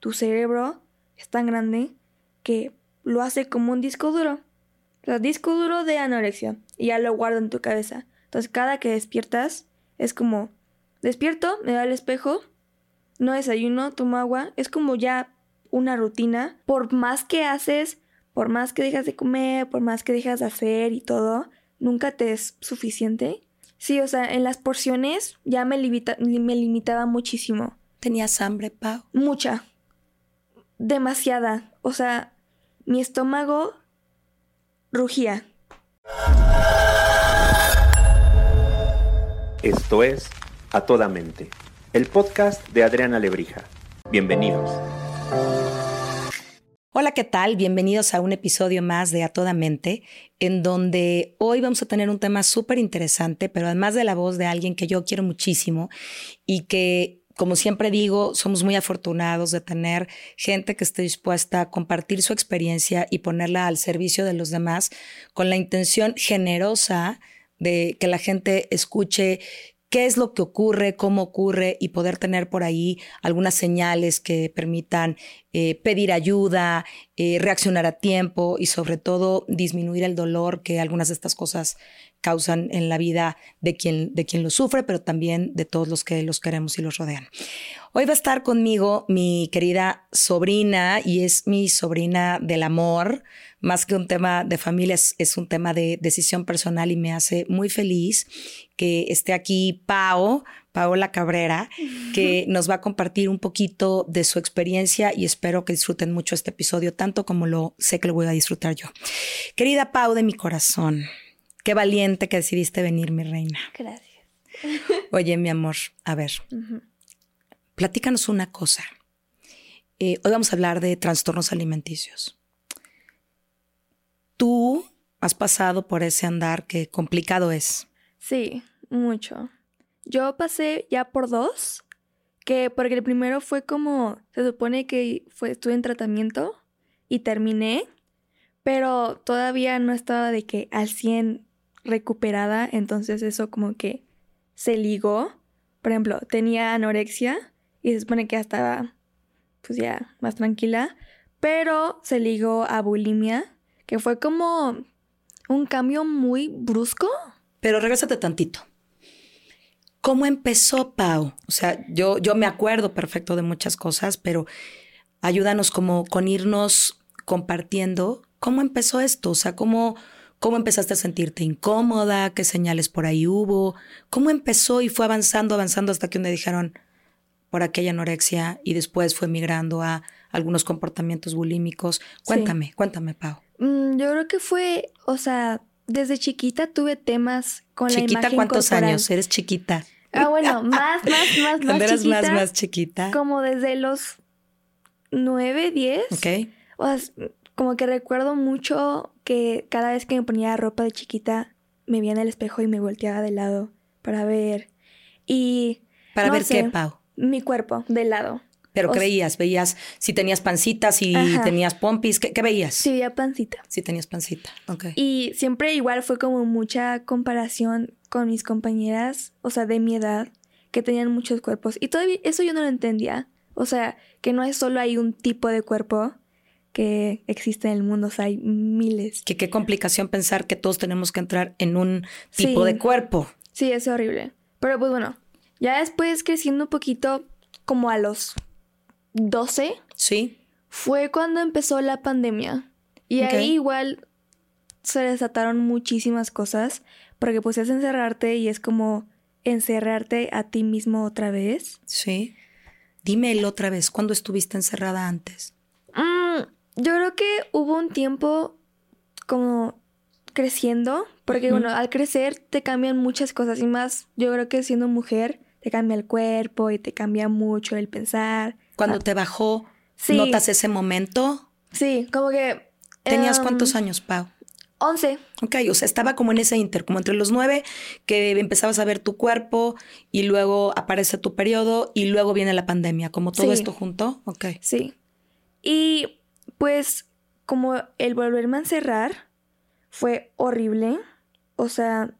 tu cerebro es tan grande que lo hace como un disco duro. O sea, disco duro de anorexia. Y ya lo guarda en tu cabeza. Entonces, cada que despiertas, es como, despierto, me da el espejo, no desayuno, tomo agua. Es como ya una rutina. Por más que haces, por más que dejas de comer, por más que dejas de hacer y todo, nunca te es suficiente. Sí, o sea, en las porciones ya me, me limitaba muchísimo. ¿Tenías hambre, Pau? Mucha. Demasiada. O sea, mi estómago rugía. Esto es A Toda Mente, el podcast de Adriana Lebrija. Bienvenidos. Hola, ¿qué tal? Bienvenidos a un episodio más de A Toda Mente, en donde hoy vamos a tener un tema súper interesante, pero además de la voz de alguien que yo quiero muchísimo y que como siempre digo, somos muy afortunados de tener gente que esté dispuesta a compartir su experiencia y ponerla al servicio de los demás con la intención generosa de que la gente escuche qué es lo que ocurre, cómo ocurre y poder tener por ahí algunas señales que permitan eh, pedir ayuda, eh, reaccionar a tiempo y sobre todo disminuir el dolor que algunas de estas cosas causan en la vida de quien, de quien lo sufre, pero también de todos los que los queremos y los rodean. Hoy va a estar conmigo mi querida sobrina y es mi sobrina del amor, más que un tema de familia, es, un tema de decisión personal y me hace muy feliz que esté aquí Pau, Paola Cabrera, que nos va a compartir un poquito de su experiencia y espero que disfruten mucho este episodio, tanto como lo sé que lo voy a disfrutar yo. Querida Pau de mi corazón, Qué valiente que decidiste venir, mi reina. Gracias. Oye, mi amor, a ver, platícanos una cosa. Eh, hoy vamos a hablar de trastornos alimenticios. Tú has pasado por ese andar que complicado es. Sí, mucho. Yo pasé ya por dos, que porque el primero fue como, se supone que fue, estuve en tratamiento y terminé, pero todavía no estaba de que al 100 recuperada, entonces eso como que se ligó. Por ejemplo, tenía anorexia y se supone que ya estaba pues ya más tranquila, pero se ligó a bulimia, que fue como un cambio muy brusco. Pero regrésate tantito. ¿Cómo empezó, Pau? O sea, yo, yo me acuerdo perfecto de muchas cosas, pero ayúdanos como con irnos compartiendo cómo empezó esto, o sea, cómo, ¿Cómo empezaste a sentirte incómoda? ¿Qué señales por ahí hubo? ¿Cómo empezó y fue avanzando, avanzando hasta que un día dijeron por aquella anorexia y después fue migrando a algunos comportamientos bulímicos? Cuéntame, cuéntame, Pau. Mm, yo creo que fue, o sea, desde chiquita tuve temas con la imagen ¿Cuántos años? Eres chiquita. Ah, bueno, más, más, más, más eras más, más chiquita? Como desde los nueve, diez. Ok. O sea, como que recuerdo mucho que cada vez que me ponía ropa de chiquita, me veía en el espejo y me volteaba de lado para ver. Y. ¿Para ver qué, Pau? Mi cuerpo, de lado. ¿Pero qué veías? ¿Veías si tenías pancita, si tenías pompis? ¿Qué, veías? Sí, veía pancita. Sí, tenías pancita. Ok. Y siempre igual fue como mucha comparación con mis compañeras, o sea, de mi edad, que tenían muchos cuerpos. Y todavía eso yo no lo entendía. O sea, que no es solo hay un tipo de cuerpo, que existe en el mundo, o sea, hay miles. Que qué complicación pensar que todos tenemos que entrar en un tipo de cuerpo. Sí, es horrible. Pero pues bueno, ya después creciendo un poquito, como a los 12. Sí. Fue cuando empezó la pandemia. Y ahí igual se desataron muchísimas cosas, porque pues es encerrarte y es como encerrarte a ti mismo otra vez. Sí. Dímelo otra vez, ¿cuándo estuviste encerrada antes? Yo creo que hubo un tiempo como creciendo, porque bueno, al crecer te cambian muchas cosas y más, yo creo que siendo mujer te cambia el cuerpo y te cambia mucho el pensar. Cuando te bajó, ¿notas ese momento? Sí, como que... ¿Tenías em, cuántos años, Pau? Once. Ok, o sea, estaba como en ese inter, como entre los nueve, que empezabas a ver tu cuerpo y luego aparece tu periodo y luego viene la pandemia, como todo esto junto. Ok. Sí. Y pues como el volverme a encerrar fue horrible. O sea,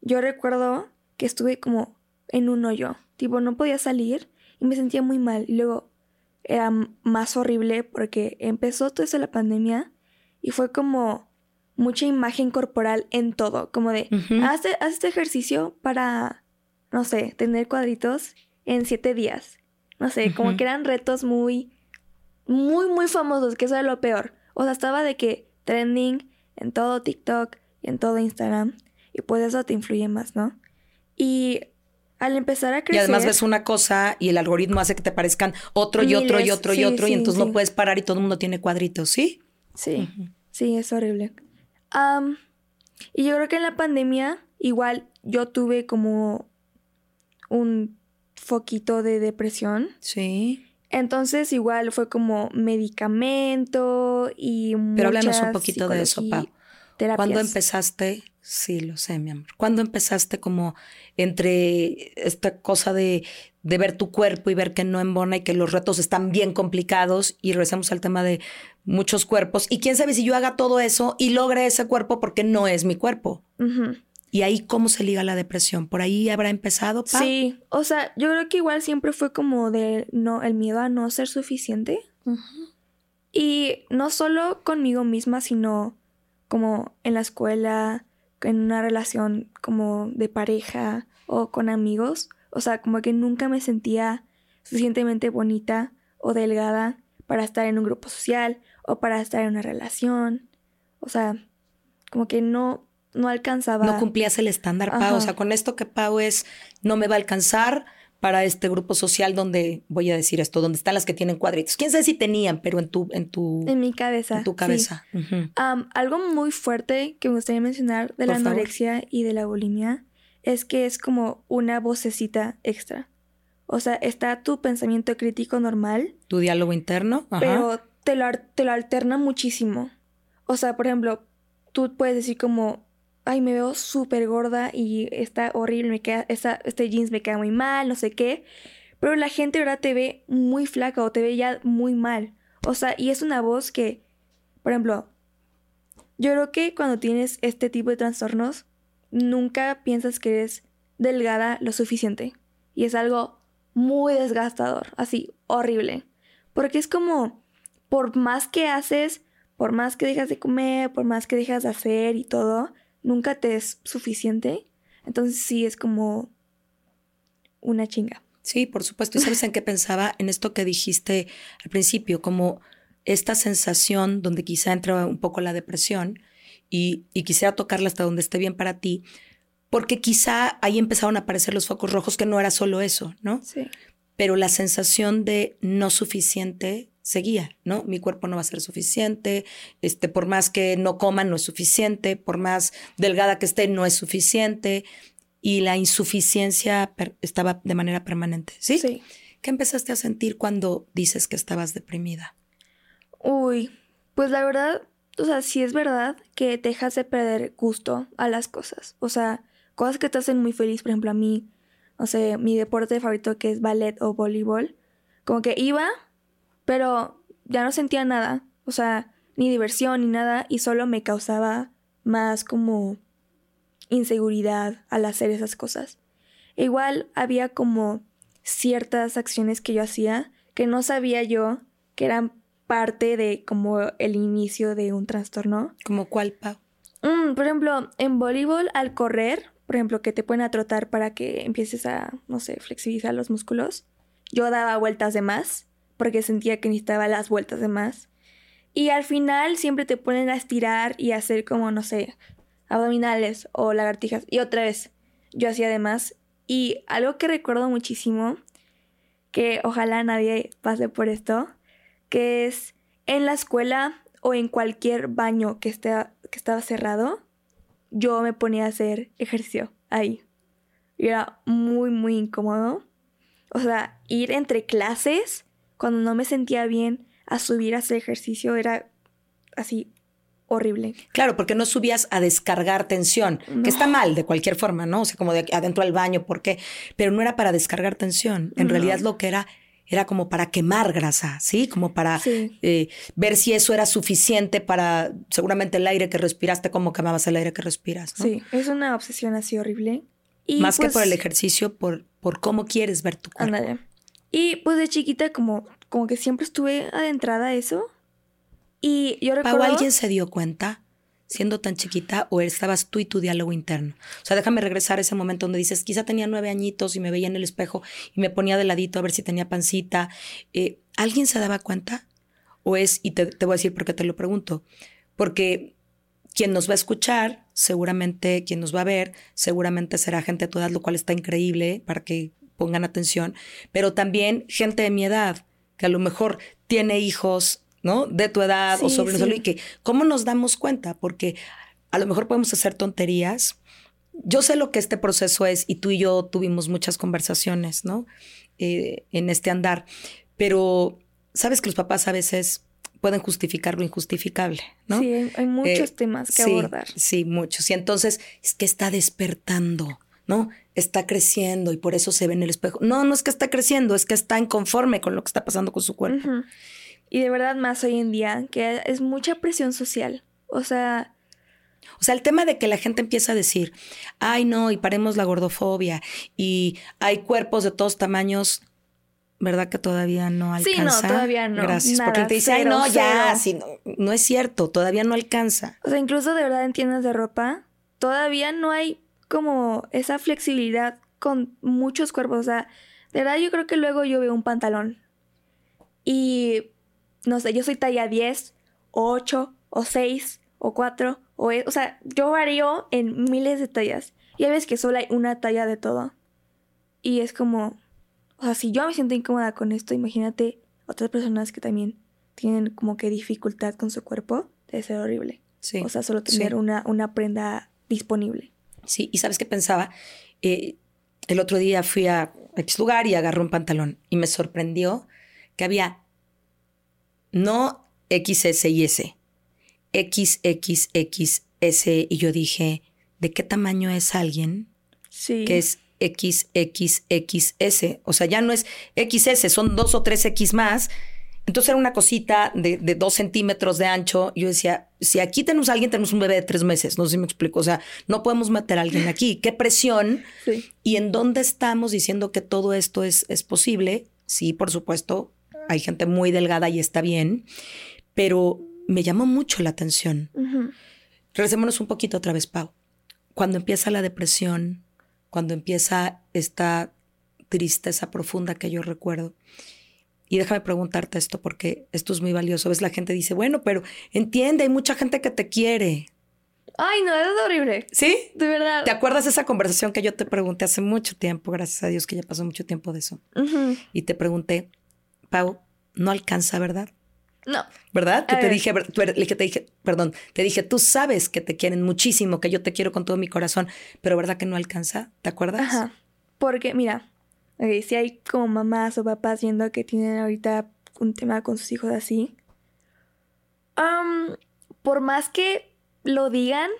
yo recuerdo que estuve como en un hoyo. Tipo, no podía salir y me sentía muy mal. Y luego era más horrible porque empezó toda la pandemia y fue como mucha imagen corporal en todo, como de, haz, este ejercicio para, no sé, tener cuadritos en siete días. No sé, como que eran retos muy, muy, muy famosos, que eso era lo peor. O sea, estaba de que trending en todo TikTok y en todo Instagram. Y pues eso te influye más, ¿no? Y al empezar a crecer. Y además ves una cosa y el algoritmo hace que te parezcan otro y otro y otro y otro, y entonces no puedes parar y todo el mundo tiene cuadritos, ¿sí? Sí, sí, es horrible. y yo creo que en la pandemia, igual yo tuve como un foquito de depresión. Sí. Entonces igual fue como medicamento y Pero háblanos un poquito de eso, Pau. ¿Cuándo empezaste? Sí, lo sé, mi amor. ¿Cuándo empezaste como entre esta cosa de, de, ver tu cuerpo y ver que no embona y que los retos están bien complicados y regresamos al tema de muchos cuerpos? Y quién sabe si yo haga todo eso y logre ese cuerpo porque no es mi cuerpo. ¿Y ahí cómo se liga la depresión? ¿Por ahí habrá empezado? Pau? Sí, o sea, yo creo que igual siempre fue como de no, el miedo a no ser suficiente. Y no solo conmigo misma, sino como en la escuela, en una relación como de pareja o con amigos. O sea, como que nunca me sentía suficientemente bonita o delgada para estar en un grupo social o para estar en una relación. O sea, como que no, no alcanzaba. No cumplías el estándar, Pau. O sea, con esto que Pau es, no me va a alcanzar para este grupo social donde, voy a decir esto, donde están las que tienen cuadritos. Quién sabe si tenían, pero en tu... En, tu, en mi cabeza. En tu cabeza. algo muy fuerte que me gustaría mencionar de la anorexia y de la bulimia es que es como una vocecita extra. O sea, está tu pensamiento crítico normal. Tu diálogo interno. Pero te lo, te lo alterna muchísimo. O sea, por ejemplo, tú puedes decir como, ay, me veo súper gorda y está horrible, me queda, este jeans me queda muy mal, no sé qué. Pero la gente ahora te ve muy flaca o te ve ya muy mal. O sea, y es una voz que, por ejemplo, yo creo que cuando tienes este tipo de trastornos, nunca piensas que eres delgada lo suficiente. Y es algo muy desgastador, así, horrible. Porque es como, por más que haces, por más que dejas de comer, por más que dejas de hacer y todo, nunca te es suficiente. Entonces sí es como una chinga. Sí, por supuesto. ¿Y sabes en qué pensaba? En esto que dijiste al principio, como esta sensación donde quizá entra un poco la depresión y, y quisiera tocarla hasta donde esté bien para ti, porque quizá ahí empezaron a aparecer los focos rojos que no era solo eso, ¿no? Sí. Pero la sensación de no suficiente seguía, ¿no? Mi cuerpo no va a ser suficiente, este, por más que no coma no es suficiente, por más delgada que esté no es suficiente y la insuficiencia estaba de manera permanente, ¿sí? Sí. ¿Qué empezaste a sentir cuando dices que estabas deprimida? Uy, pues la verdad, o sea, sí es verdad que te dejas de perder gusto a las cosas, o sea, cosas que te hacen muy feliz, por ejemplo, a mí, no sé, mi deporte favorito que es ballet o voleibol, como que iba pero ya no sentía nada, o sea, ni diversión ni nada, y solo me causaba más como inseguridad al hacer esas cosas. E igual había como ciertas acciones que yo hacía que no sabía yo que eran parte de como el inicio de un trastorno. ¿Como cuál, Pau? Mm, por ejemplo, en voleibol, al correr, por ejemplo, que te pueden a trotar para que empieces a, no sé, flexibilizar los músculos, yo daba vueltas de más porque sentía que necesitaba las vueltas de más. Y al final siempre te ponen a estirar y a hacer como, no sé, abdominales o lagartijas. Y otra vez, yo hacía además. Y algo que recuerdo muchísimo, que ojalá nadie pase por esto, que es en la escuela o en cualquier baño que, esté, que estaba cerrado, yo me ponía a hacer ejercicio ahí. Y era muy, muy incómodo. O sea, ir entre clases cuando no me sentía bien a subir a hacer ejercicio era así horrible. Claro, porque no subías a descargar tensión, que está mal de cualquier forma, ¿no? O sea, como de adentro al baño, ¿por qué? Pero no era para descargar tensión. En realidad lo que era era como para quemar grasa, ¿sí? Como para eh, ver si eso era suficiente para seguramente el aire que respiraste, cómo quemabas el aire que respiras. ¿no? Sí, es una obsesión así horrible. Y Más que por el pues ejercicio, por, por cómo quieres ver tu cuerpo. Y pues de chiquita como como que siempre estuve adentrada a eso. Y yo recuerdo... Pau, ¿alguien se dio cuenta siendo tan chiquita o estabas tú y tu diálogo interno? O sea, déjame regresar a ese momento donde dices, quizá tenía nueve añitos y me veía en el espejo y me ponía de ladito a ver si tenía pancita. Eh, ¿Alguien se daba cuenta? O es, y te, te voy a decir por qué te lo pregunto, porque quien nos va a escuchar, seguramente quien nos va a ver, seguramente será gente de tu edad, lo cual está increíble para que pongan atención, pero también gente de mi edad, que a lo mejor tiene hijos, ¿no? De tu edad o sobrinos, y que, ¿cómo nos damos cuenta? Porque a lo mejor podemos hacer tonterías. Yo sé lo que este proceso es y tú y yo tuvimos muchas conversaciones, ¿no? Eh, en este andar, pero sabes que los papás a veces pueden justificar lo injustificable, ¿no? Sí, hay, muchos eh, temas que abordar. Sí, muchos. Y entonces es que está despertando, ¿no? Está creciendo y por eso se ve en el espejo. No, no es que está creciendo, es que está inconforme con lo que está pasando con su cuerpo. Y de verdad más hoy en día, que es mucha presión social. O sea... O sea, el tema de que la gente empieza a decir, ay no, y paremos la gordofobia, y hay cuerpos de todos tamaños, ¿verdad que todavía no alcanza? Sí, no, todavía no. Gracias. Porque te dice, ay, no, ya, sí, no, no, es cierto, todavía no alcanza. O sea, incluso de verdad en tiendas de ropa, todavía no hay como esa flexibilidad con muchos cuerpos. O sea, de verdad yo creo que luego yo veo un pantalón y, no sé, yo soy talla 10, o 8, o 6, o 4, o, e, o sea, yo varío en miles de tallas. Y hay veces que solo hay una talla de todo. Y es como, o sea, si yo me siento incómoda con esto, imagínate otras personas que también tienen como que dificultad con su cuerpo, debe ser horrible. Sí. O sea, solo tener una, una prenda disponible. Sí, y ¿sabes qué pensaba? Eh, el otro día fui a X lugar y agarré un pantalón y me sorprendió que había no XS y S, XXXS y yo dije, ¿de qué tamaño es alguien? Sí. Que es XXXS. O sea, ya no es XS, son dos o tres X más. Entonces era una cosita de, dos centímetros de ancho. Yo decía, si aquí tenemos a alguien, tenemos un bebé de tres meses. No sé si me explico. O sea, no podemos meter a alguien aquí. ¿Qué presión? ¿Y en dónde estamos diciendo que todo esto es, es posible? Sí, por supuesto, hay gente muy delgada y está bien, pero me llamó mucho la atención. Regresémonos un poquito otra vez, Pau. Cuando empieza la depresión, cuando empieza esta tristeza profunda que yo recuerdo. Y déjame preguntarte esto porque esto es muy valioso. Ves, la gente dice, bueno, pero entiende, hay mucha gente que te quiere. Ay, no, es horrible. ¿Sí? De verdad. ¿Te acuerdas de esa conversación que yo te pregunté hace mucho tiempo? Gracias a Dios que ya pasó mucho tiempo de eso. Y te pregunté, Pau, no alcanza, ¿verdad? No. ¿Verdad? Que te dije, que te dije, perdón, te dije, tú sabes que te quieren muchísimo, que yo te quiero con todo mi corazón, pero ¿verdad que no alcanza? ¿Te acuerdas? Ajá. Porque, mira, si hay como mamás o papás viendo que tienen ahorita un tema con sus hijos así, por más que lo digan,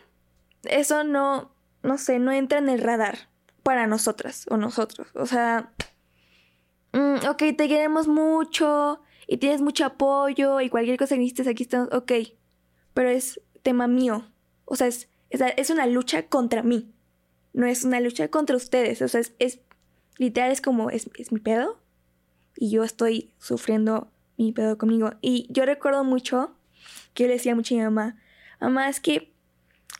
eso no, no sé, no entra en el radar para nosotras o nosotros. O sea, mm, ok, te queremos mucho, y tienes mucho apoyo y cualquier cosa que necesites aquí estamos, ok, pero es tema mío. O sea, es, es, una lucha contra mí. No es una lucha contra ustedes. O sea, es literal, es como, es, es mi pedo y yo estoy sufriendo mi pedo conmigo. Y yo recuerdo mucho que yo le decía mucho a mi mamá, mamá, es que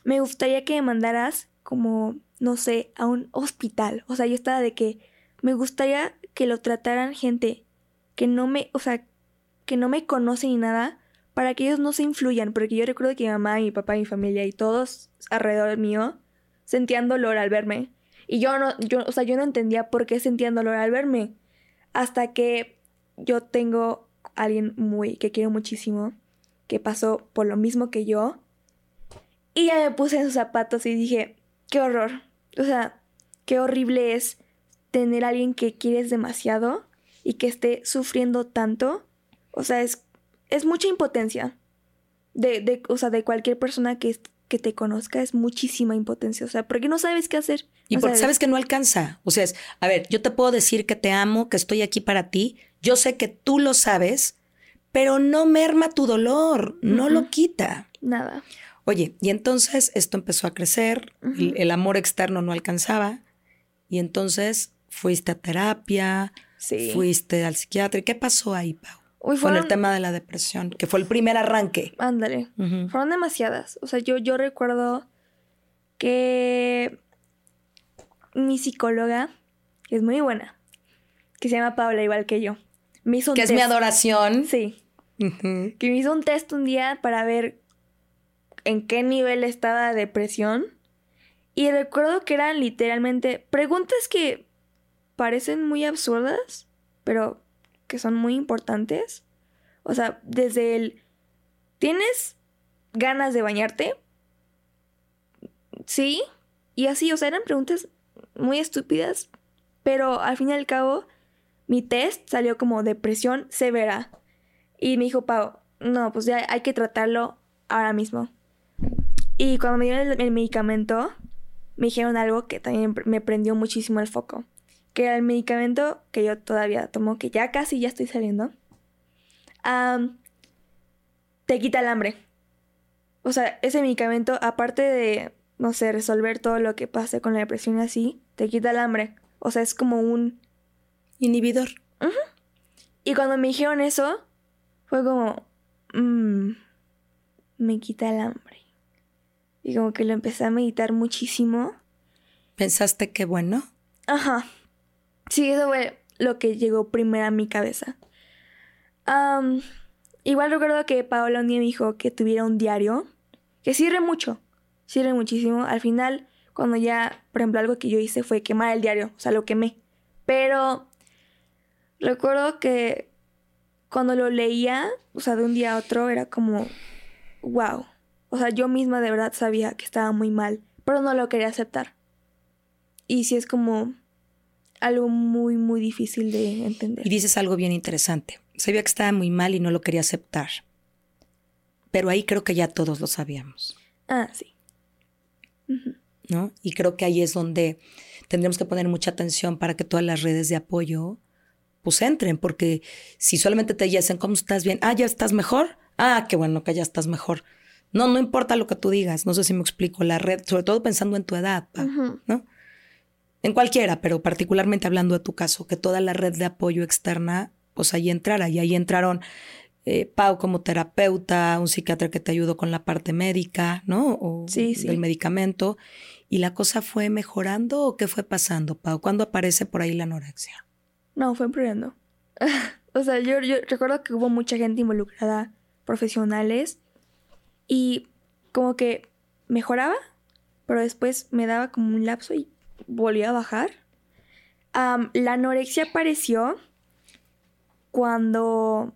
me gustaría que me mandaras como, no sé, a un hospital. O sea, yo estaba de que me gustaría que lo trataran gente que no me, o sea, que no me conocen ni nada, para que ellos no se influyan, porque yo recuerdo que mi mamá, mi papá, mi familia y todos alrededor mío sentían dolor al verme. Y yo no, yo, o sea, yo no entendía por qué sentían dolor al verme. Hasta que yo tengo a alguien muy, que quiero muchísimo, que pasó por lo mismo que yo. Y ya me puse en sus zapatos y dije, qué horror. O sea, qué horrible es tener a alguien que quieres demasiado y que esté sufriendo tanto o sea, es, es mucha impotencia. De, de, o sea, de cualquier persona que, que te conozca es muchísima impotencia. O sea, porque no sabes qué hacer. y porque sabes. que no alcanza. O sea, es, a ver, yo te puedo decir que te amo, que estoy aquí para ti. Yo sé que tú lo sabes, pero no merma tu dolor, no lo quita. Nada. Oye, y entonces esto empezó a crecer, el, amor externo no alcanzaba, y entonces fuiste a terapia, fuiste al psiquiatra. ¿Qué pasó ahí, Pau? Uy, Con el fueron- tema de la depresión, que fue el primer arranque. Ándale. Fueron demasiadas. O sea, yo, yo recuerdo que mi psicóloga, que es muy buena, que se llama Paula, igual que yo, me hizo un Que es mi adoración. Sí. Que me hizo un test un día para ver en qué nivel estaba de depresión. Y recuerdo que eran literalmente preguntas que parecen muy absurdas, pero que son muy importantes. O sea, desde el ¿tienes ganas de bañarte? Sí. Y así, o sea, eran preguntas muy estúpidas, pero al fin y al cabo mi test salió como depresión severa. Y me dijo, Pau, no, pues ya hay que tratarlo ahora mismo. Y cuando me dieron el, el medicamento, me dijeron algo que también me prendió muchísimo el foco. Que el medicamento que yo todavía tomo, que ya casi ya estoy saliendo. te quita el hambre. O sea, ese medicamento, aparte de, no sé, resolver todo lo que pase con la depresión y así, te quita el hambre. O sea, es como un Inhibidor. y cuando me dijeron eso, fue como, "Mm, me quita el hambre. Y como que lo empecé a meditar muchísimo. ¿Pensaste que bueno? Ajá. Sí, eso fue lo que llegó primero a mi cabeza. Am, igual recuerdo que Paola un día me dijo que tuviera un diario, que sirve mucho, sirve muchísimo. Al final, cuando ya, por ejemplo, algo que yo hice fue quemar el diario, o sea, lo quemé. Pero recuerdo que cuando lo leía, o sea, de un día a otro, era como, wow. O sea, yo misma de verdad sabía que estaba muy mal, pero no lo quería aceptar. Y sí es como algo muy, muy difícil de entender. Y dices algo bien interesante. Sabía que estaba muy mal y no lo quería aceptar. Pero ahí creo que ya todos lo sabíamos, Ah, sí. ¿no? Y creo que ahí es donde tendremos que poner mucha atención para que todas las redes de apoyo pues entren, porque si solamente te dicen, ¿cómo estás bien? Ah, ya estás mejor. Ah, qué bueno que ya estás mejor. No, no importa lo que tú digas, no sé si me explico, la red, sobre todo pensando en tu edad, Pa. ¿no? En cualquiera, pero particularmente hablando de tu caso, que toda la red de apoyo externa, pues ahí entrara. Y ahí entraron eh, Pau como terapeuta, un psiquiatra que te ayudó con la parte médica, ¿no? O Sí, sí. del medicamento. ¿Y la cosa fue mejorando o qué fue pasando, Pau? ¿Cuándo aparece por ahí la anorexia? No, fue empeorando. o sea, yo, yo recuerdo que hubo mucha gente involucrada, profesionales, y como que mejoraba, pero después me daba como un lapso y volvía a bajar. La anorexia apareció cuando,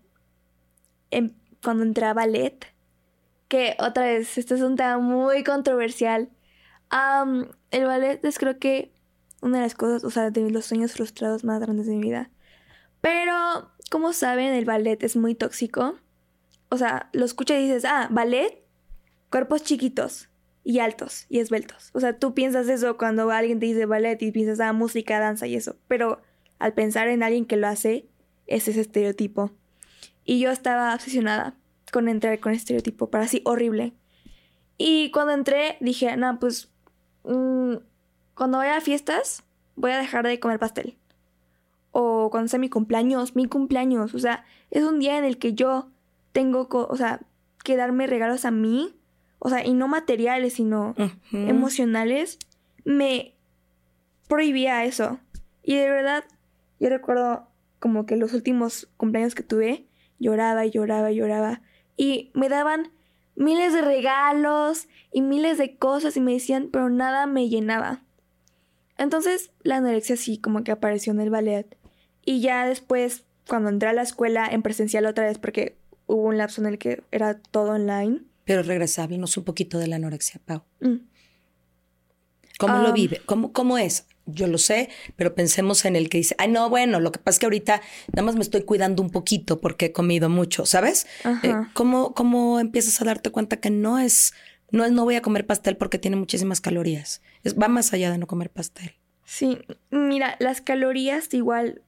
em- cuando entré a ballet, que otra vez, este es un tema muy controversial. El ballet es creo que una de las cosas, o sea, de los sueños frustrados más grandes de mi vida. Pero, como saben, el ballet es muy tóxico. O sea, lo escuchas y dices, ah, ballet, cuerpos chiquitos y altos y esbeltos. O sea, tú piensas eso cuando alguien te dice ballet y piensas, ah, música, danza y eso. Pero al pensar en alguien que lo hace, es ese estereotipo. Y yo estaba obsesionada con entrar con estereotipo, para así horrible. Y cuando entré, dije, no, pues, mm, cuando vaya a fiestas, voy a dejar de comer pastel. O cuando sea mi cumpleaños, mi cumpleaños. O sea, es un día en el que yo tengo, o sea, que darme regalos a mí. O sea, y no materiales, sino emocionales. Me prohibía eso. Y de verdad, yo recuerdo como que los últimos cumpleaños que tuve, lloraba y lloraba y lloraba. Y me daban miles de regalos y miles de cosas y me decían, pero nada me llenaba. Entonces la anorexia sí como que apareció en el ballet. Y ya después, cuando entré a la escuela en presencial otra vez, porque hubo un lapso en el que era todo online. Pero regresa, háblanos un poquito de la anorexia, Pau. mm, ¿Cómo lo Am. vive? ¿Cómo, ¿Cómo es? Yo lo sé, pero pensemos en el que dice, ay, no, bueno, lo que pasa es que ahorita nada más me estoy cuidando un poquito porque he comido mucho, ¿sabes? Eh. ¿cómo, ¿Cómo empiezas a darte cuenta que no es, no es, no voy a comer pastel porque tiene muchísimas calorías? Es, va más allá de no comer pastel. Sí, mira, las calorías igual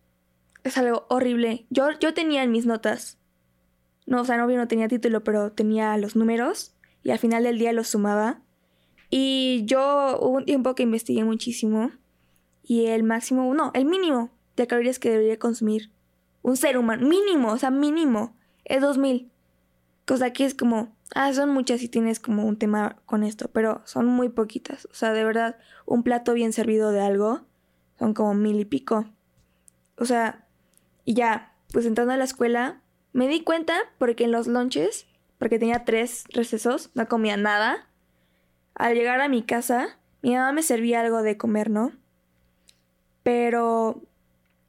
es algo horrible. Yo, yo tenía en mis notas, no, o sea, no, no tenía título, pero tenía los números y al final del día los sumaba. Y yo hubo un tiempo que investigué muchísimo y el máximo, no, el mínimo de calorías que debería consumir un ser humano, mínimo, o sea, mínimo, es 2000. Cosa que es como, ah, son muchas si tienes como un tema con esto, pero son muy poquitas. O sea, de verdad, un plato bien servido de algo son como mil y pico. O sea, y ya, pues entrando a la escuela, me di cuenta porque en los lunches, porque tenía tres recesos, no comía nada. Al llegar a mi casa, mi mamá me servía algo de comer, ¿no? Pero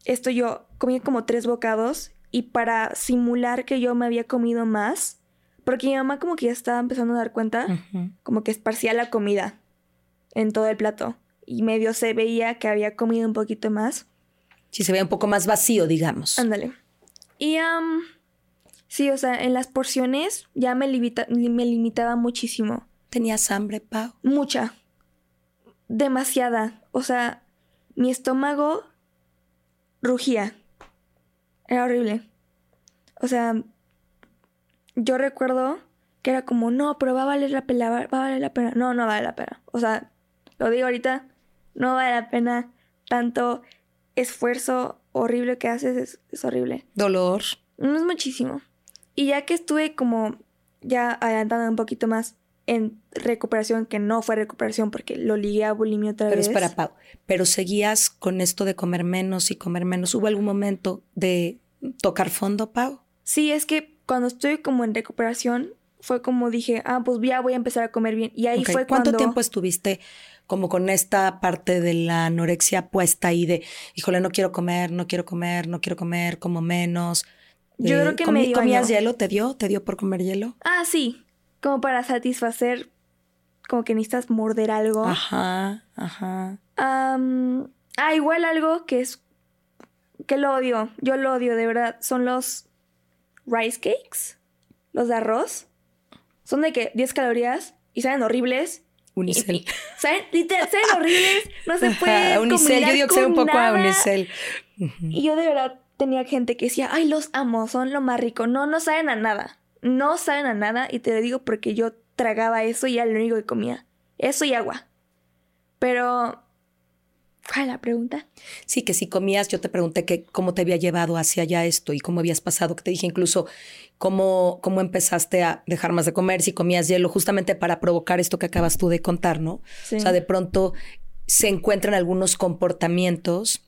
esto yo comí como tres bocados y para simular que yo me había comido más, porque mi mamá como que ya estaba empezando a dar cuenta, como que esparcía la comida en todo el plato y medio se veía que había comido un poquito más. Sí, se veía un poco más vacío, digamos. Ándale. Y sí, o sea, en las porciones ya me, me limitaba muchísimo. ¿Tenías hambre, Pau? Mucha. Demasiada. O sea, mi estómago rugía. Era horrible. O sea, yo recuerdo que era como, no, pero va a valer la pena, va a valer la pena. No, no vale la pena. O sea, lo digo ahorita, no vale la pena tanto esfuerzo horrible que haces, es, horrible. Dolor. No es muchísimo. Y ya que estuve como ya adelantando un poquito más en recuperación, que no fue recuperación porque lo ligué a bulimia otra pero vez. Pero espera, Pau, pero seguías con esto de comer menos y comer menos. ¿Hubo algún momento de tocar fondo, Pau? Sí, es que cuando estoy como en recuperación, fue como dije, ah, pues ya voy a empezar a comer bien. Y ahí fue cuando... ¿Cuánto tiempo estuviste como con esta parte de la anorexia puesta ahí de, híjole, no quiero comer, no quiero comer, no quiero comer, como menos? Yo creo que me ¿Comías hielo? ¿Te dio? ¿Te dio por comer hielo? Ah, sí. Como para satisfacer, como que necesitas morder algo. Ajá, ajá. ah, igual algo que es, que lo odio, yo lo odio, de verdad, son los rice cakes, los de arroz. Son de que 10 calorías y saben horribles Unicel. ¿Saben? Literal, saben horribles. No se puede. Unicel, yo digo que sé un poco a Unicel. Y yo de verdad tenía gente que decía, ay, los amo, son lo más rico. No, no saben a nada. No saben a nada. Y te lo digo porque yo tragaba eso y era lo único que comía. Eso y agua. Pero ¿Cuál es la pregunta? Sí, que si comías, yo te pregunté que cómo te había llevado hacia allá esto y cómo habías pasado, que te dije incluso cómo, cómo empezaste a dejar más de comer, si comías hielo, justamente para provocar esto que acabas tú de contar, ¿no? O sea, de pronto se encuentran algunos comportamientos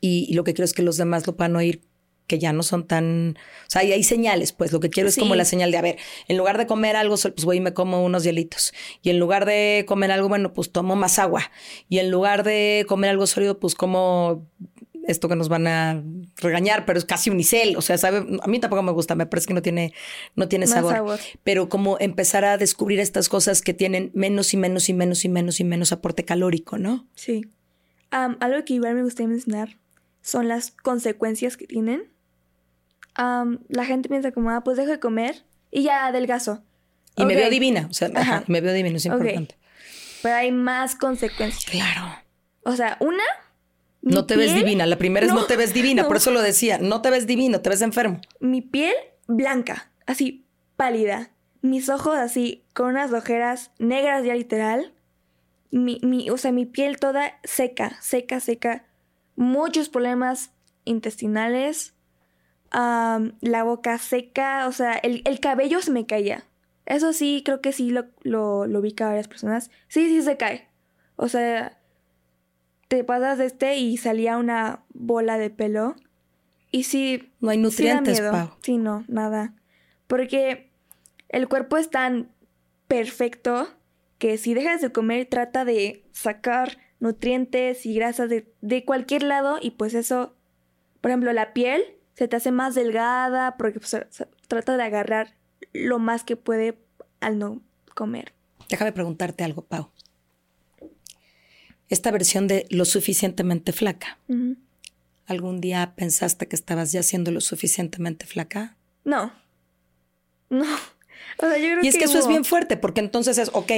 y, y, lo que quiero es que los demás lo puedan oír que ya no son tan, o sea, hay, hay señales, pues lo que quiero es como la señal de, a ver, en lugar de comer algo, pues voy y me como unos hielitos. Y en lugar de comer algo, bueno, pues tomo más agua. Y en lugar de comer algo sólido, pues como esto que nos van a regañar, pero es casi unicel, o sea, sabe, a mí tampoco me gusta, me parece que no tiene, no tiene sabor. Pero como empezar a descubrir estas cosas que tienen menos y menos y menos y menos y menos aporte calórico, ¿no? Sí. Algo que igual me gustaría mencionar son las consecuencias que tienen la gente piensa como, ah, pues dejo de comer y ya adelgazo. Y me veo divina, o sea, me veo divina, es importante. Pero hay más consecuencias. Claro. O sea, una... No te ves divina, la primera es no te ves divina, por eso lo decía, no te ves divino, te ves enfermo. Mi piel blanca, así pálida. Mis ojos así, con unas ojeras negras ya literal. Mi, mi, o sea, mi piel toda seca, seca, seca. Muchos problemas intestinales la boca seca, o sea, el, cabello se me caía. Eso sí, creo que sí lo, lo, lo vi a varias personas. Sí, sí se cae. O sea, te pasas de este y salía una bola de pelo. Y sí. No hay nutrientes, sí, sí, no, nada. Porque el cuerpo es tan perfecto que si dejas de comer, trata de sacar nutrientes y grasas de, de cualquier lado. Y pues eso, por ejemplo, la piel se te hace más delgada porque pues, trata de agarrar lo más que puede al no comer. Déjame preguntarte algo, Pau. Esta versión de lo suficientemente flaca, ¿algún día pensaste que estabas ya siendo lo suficientemente flaca? No. No. O sea, yo creo y es que, eso es bien fuerte, porque entonces es, ok,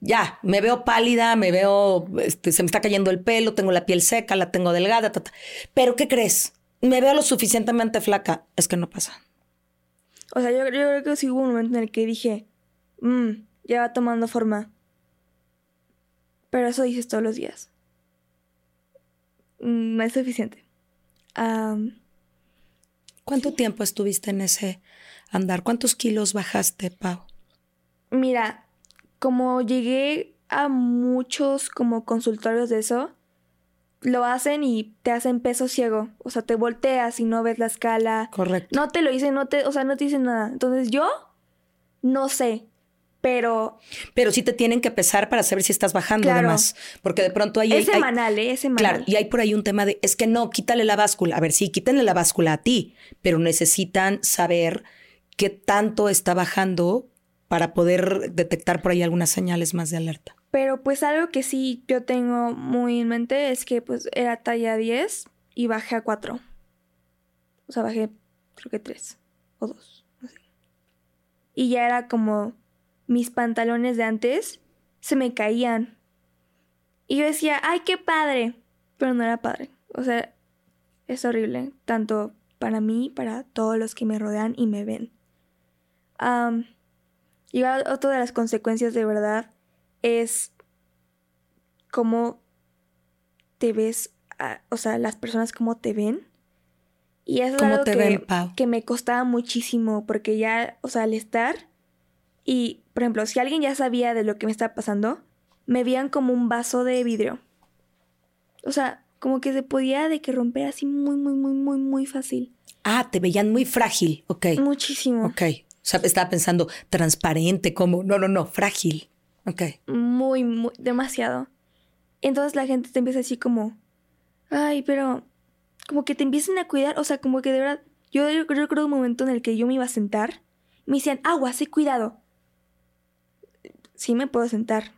ya, me veo pálida, me veo, este, se me está cayendo el pelo, tengo la piel seca, la tengo delgada, pero ¿qué crees? me veo lo suficientemente flaca, es que no pasa. O sea, yo, creo que sí hubo un momento en el que dije, mmm, ya va tomando forma. Pero eso dices todos los días. Mm, no es suficiente. ¿Cuánto tiempo estuviste en ese andar? ¿Cuántos kilos bajaste, Pau? Mira, como llegué a muchos como consultorios de eso, lo hacen y te hacen peso ciego. O sea, te volteas y no ves la escala. Correcto. No te lo dicen, no te, o sea, no te dicen nada. Entonces yo no sé. Pero. Pero sí te tienen que pesar para saber si estás bajando, además. Porque de pronto hay. Es semanal, ¿eh? Es semanal. Claro, y hay por ahí un tema de. Es que no, quítale la báscula. A ver, sí, quítenle la báscula a ti, pero necesitan saber qué tanto está bajando para poder detectar por ahí algunas señales más de alerta. Pero pues algo que sí yo tengo muy en mente es que pues era talla 10 y bajé a 4. O sea, bajé creo que 3 o 2. Y ya era como mis pantalones de antes se me caían. Y yo decía, ay, qué padre. Pero no era padre. O sea, es horrible. Tanto para mí, para todos los que me rodean y me ven. Y otra de las consecuencias de verdad es cómo te ves, o sea, las personas cómo te ven. Y eso es algo que, que me costaba muchísimo porque ya, o sea, al estar y, por ejemplo, si alguien ya sabía de lo que me estaba pasando, me veían como un vaso de vidrio. O sea, como que se podía de que romper así muy, muy, muy, muy, muy fácil. Ah, te veían muy frágil, ok. Muchísimo. Ok. Sea, estaba pensando transparente, como, no, no, no, frágil. Ok. Muy, muy, demasiado. Entonces la gente te empieza así como, ay, pero como que te empiezan a cuidar, o sea, como que de verdad, yo, recuerdo un momento en el que yo me iba a sentar, me decían, agua, sé cuidado. Sí me puedo sentar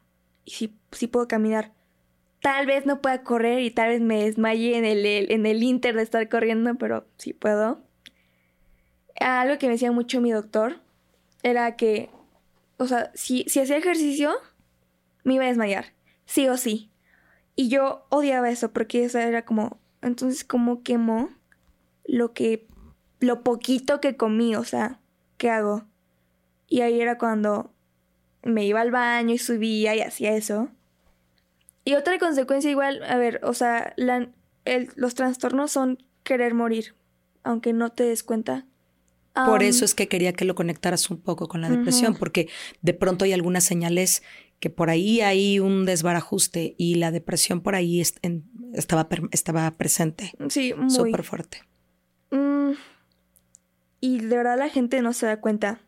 y sí, sí puedo caminar. Tal vez no pueda correr y tal vez me desmaye en el, en el inter de estar corriendo, pero sí puedo. Algo que me decía mucho mi doctor era que o sea, si, si hacía ejercicio, me iba a desmayar, sí o sí. Y yo odiaba eso porque eso era como, entonces, ¿cómo quemo lo que, lo poquito que comí? O sea, ¿qué hago? Y ahí era cuando me iba al baño y subía y hacía eso. Y otra consecuencia igual, a ver, o sea, los trastornos son querer morir, aunque no te des cuenta. Por eso es que quería que lo conectaras un poco con la depresión, porque de pronto hay algunas señales que por ahí hay un desbarajuste y la depresión por ahí estaba, estaba presente. Sí, muy. Súper fuerte. Mm, y de verdad la gente no se da cuenta.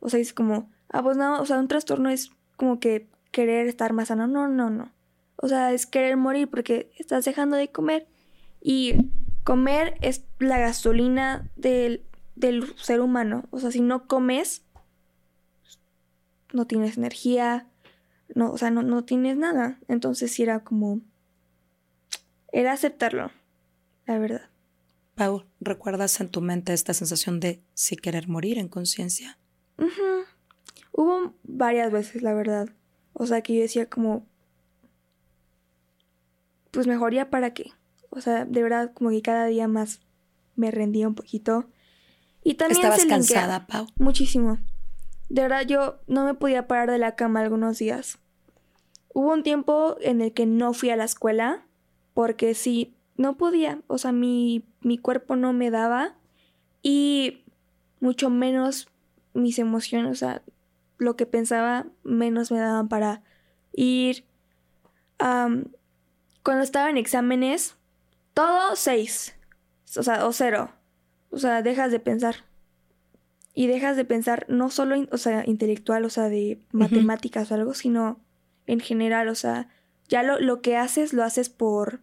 O sea, es como, ah, pues no, o sea, un trastorno es como que querer estar más sano. No, no, no. O sea, es querer morir porque estás dejando de comer. Y comer es la gasolina del del ser humano. O sea, si no comes, no tienes energía, no, o sea, no, no tienes nada. Entonces sí era como... Era aceptarlo, la verdad. Pau, ¿recuerdas en tu mente esta sensación de si querer morir en conciencia? Hubo varias veces, la verdad. O sea, que yo decía como... Pues mejoría para qué. O sea, de verdad, como que cada día más me rendía un poquito. Y también ¿Estabas cansada, Pau? Muchísimo. De verdad, yo no me podía parar de la cama algunos días. Hubo un tiempo en el que no fui a la escuela porque sí, no podía. O sea, mi, mi cuerpo no me daba y mucho menos mis emociones, o sea, lo que pensaba, menos me daban para ir. cuando estaba en exámenes, todo seis. O sea, o cero. O sea, dejas de pensar. Y dejas de pensar no solo, o sea, intelectual, o sea, de matemáticas o algo, sino en general, o sea, ya lo, lo que haces lo haces por...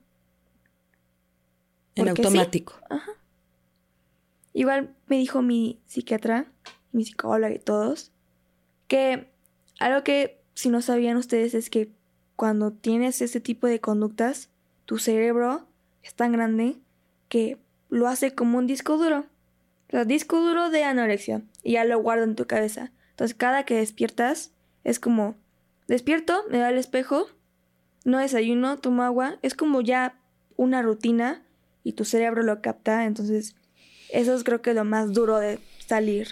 En automático. Ajá. Igual me dijo mi psiquiatra, mi psicóloga y todos, que algo que si no sabían ustedes es que cuando tienes ese tipo de conductas, tu cerebro es tan grande que lo hace como un disco duro. O sea, disco duro de anorexia. Y ya lo guardo en tu cabeza. Entonces, cada que despiertas, es como, despierto, me da el espejo, no desayuno, tomo agua. Es como ya una rutina y tu cerebro lo capta. Entonces, eso es creo que lo más duro de salir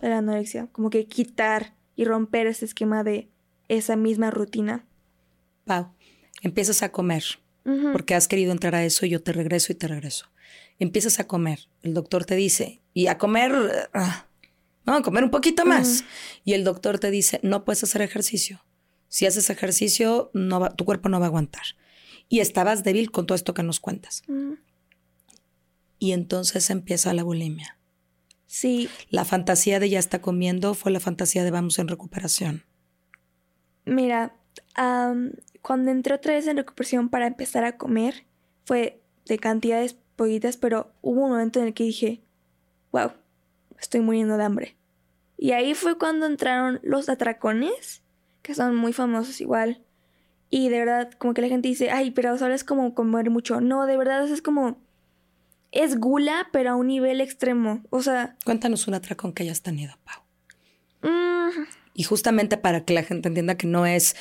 de la anorexia. Como que quitar y romper ese esquema de esa misma rutina. Pau, empiezas a comer porque has querido entrar a eso y yo te regreso y te regreso. Empiezas a comer, el doctor te dice, y a comer, ah, no, a comer un poquito más. Y el doctor te dice, no puedes hacer ejercicio. Si haces ejercicio, no va- tu cuerpo no va a aguantar. Y estabas débil con todo esto que nos cuentas. Y entonces empieza la bulimia. Sí, La fantasía de ya está comiendo fue la fantasía de vamos en recuperación. mira, am, cuando entré otra vez en recuperación para empezar a comer, fue de cantidades poquitas, pero hubo un momento en el que dije, wow, estoy muriendo de hambre. Y ahí fue cuando entraron los atracones, que son muy famosos igual. Y de verdad, como que la gente dice, ay, pero solo es como comer mucho. No, de verdad, es como... Es gula, pero a un nivel extremo. O sea... Cuéntanos un atracón que hayas tenido, Pau. mm, Y justamente para que la gente entienda que no es,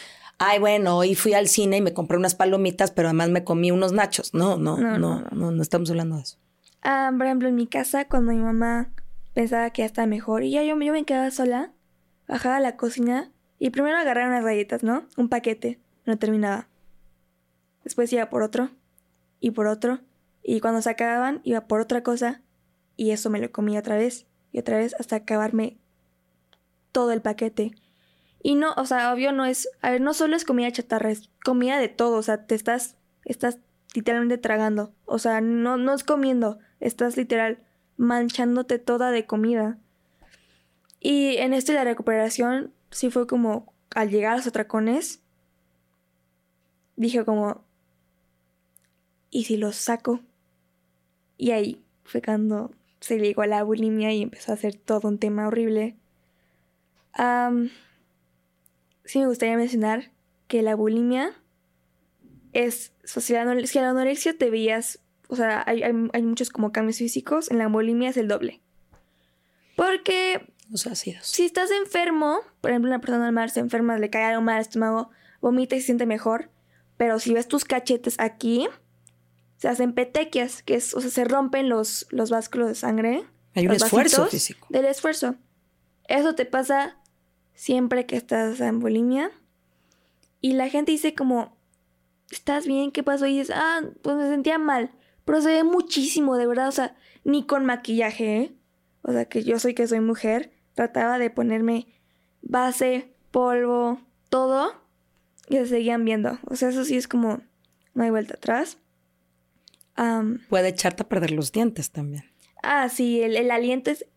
ay, bueno, hoy fui al cine y me compré unas palomitas, pero además me comí unos nachos. No, no, No, no, no, no, estamos hablando de eso. Ah, por ejemplo, en mi casa, cuando mi mamá pensaba que ya estaba mejor y ya yo, yo me quedaba sola, bajaba a la cocina y primero agarraba unas galletas, ¿no? Un paquete, no terminaba. Después iba por otro y por otro y cuando se acababan iba por otra cosa y eso me lo comía otra vez y otra vez hasta acabarme todo el paquete. Y no, o sea, obvio no es, a ver, no solo es comida chatarra, es comida de todo, o sea, te estás, estás literalmente tragando, o sea, no, no es comiendo, estás literal manchándote toda de comida. Y en esto la recuperación, sí fue como, al llegar a los atracones, dije como, ¿y si los saco? Y ahí fue cuando se llegó a la bulimia y empezó a hacer todo un tema horrible. Am, sí me gustaría mencionar que la bulimia es, o sea, si la, si la anorexia te veías, o sea, hay, hay- hay muchos como cambios físicos, en la bulimia es el doble. Porque Los ácidos. si estás enfermo, por ejemplo, una persona normal se enferma, le cae algo mal al estómago, vomita y se siente mejor, pero si ves tus cachetes aquí, se hacen petequias, que es, o sea, se rompen los, los básculos de sangre. Hay un esfuerzo físico. Del esfuerzo. Eso te pasa siempre que estás en bulimia. Y la gente dice como, ¿estás bien? ¿Qué pasó? Y dices, ah, pues me sentía mal. Pero se ve muchísimo, de verdad. O sea, ni con maquillaje, ¿eh? O sea, que yo soy que soy mujer. Trataba de ponerme base, polvo, todo. Y se seguían viendo. O sea, eso sí es como, no hay vuelta atrás. Puede echarte a perder los dientes también. Ah, sí, el, el aliento es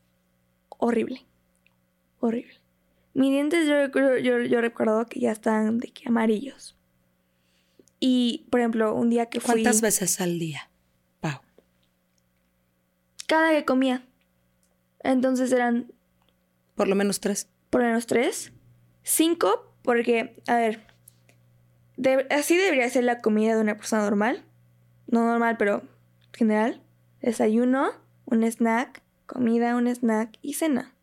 horrible. Horrible. Mis dientes yo, recuerdo- yo, yo recuerdo que ya están de que amarillos. Y, por ejemplo, un día que fui... ¿Cuántas veces al día, Pau? Cada que comía. Entonces eran Por lo menos tres. por lo menos tres. Cinco, porque, a ver, de- así debería ser la comida de una persona normal. No normal, pero general. Desayuno, un snack, comida, un snack y cena.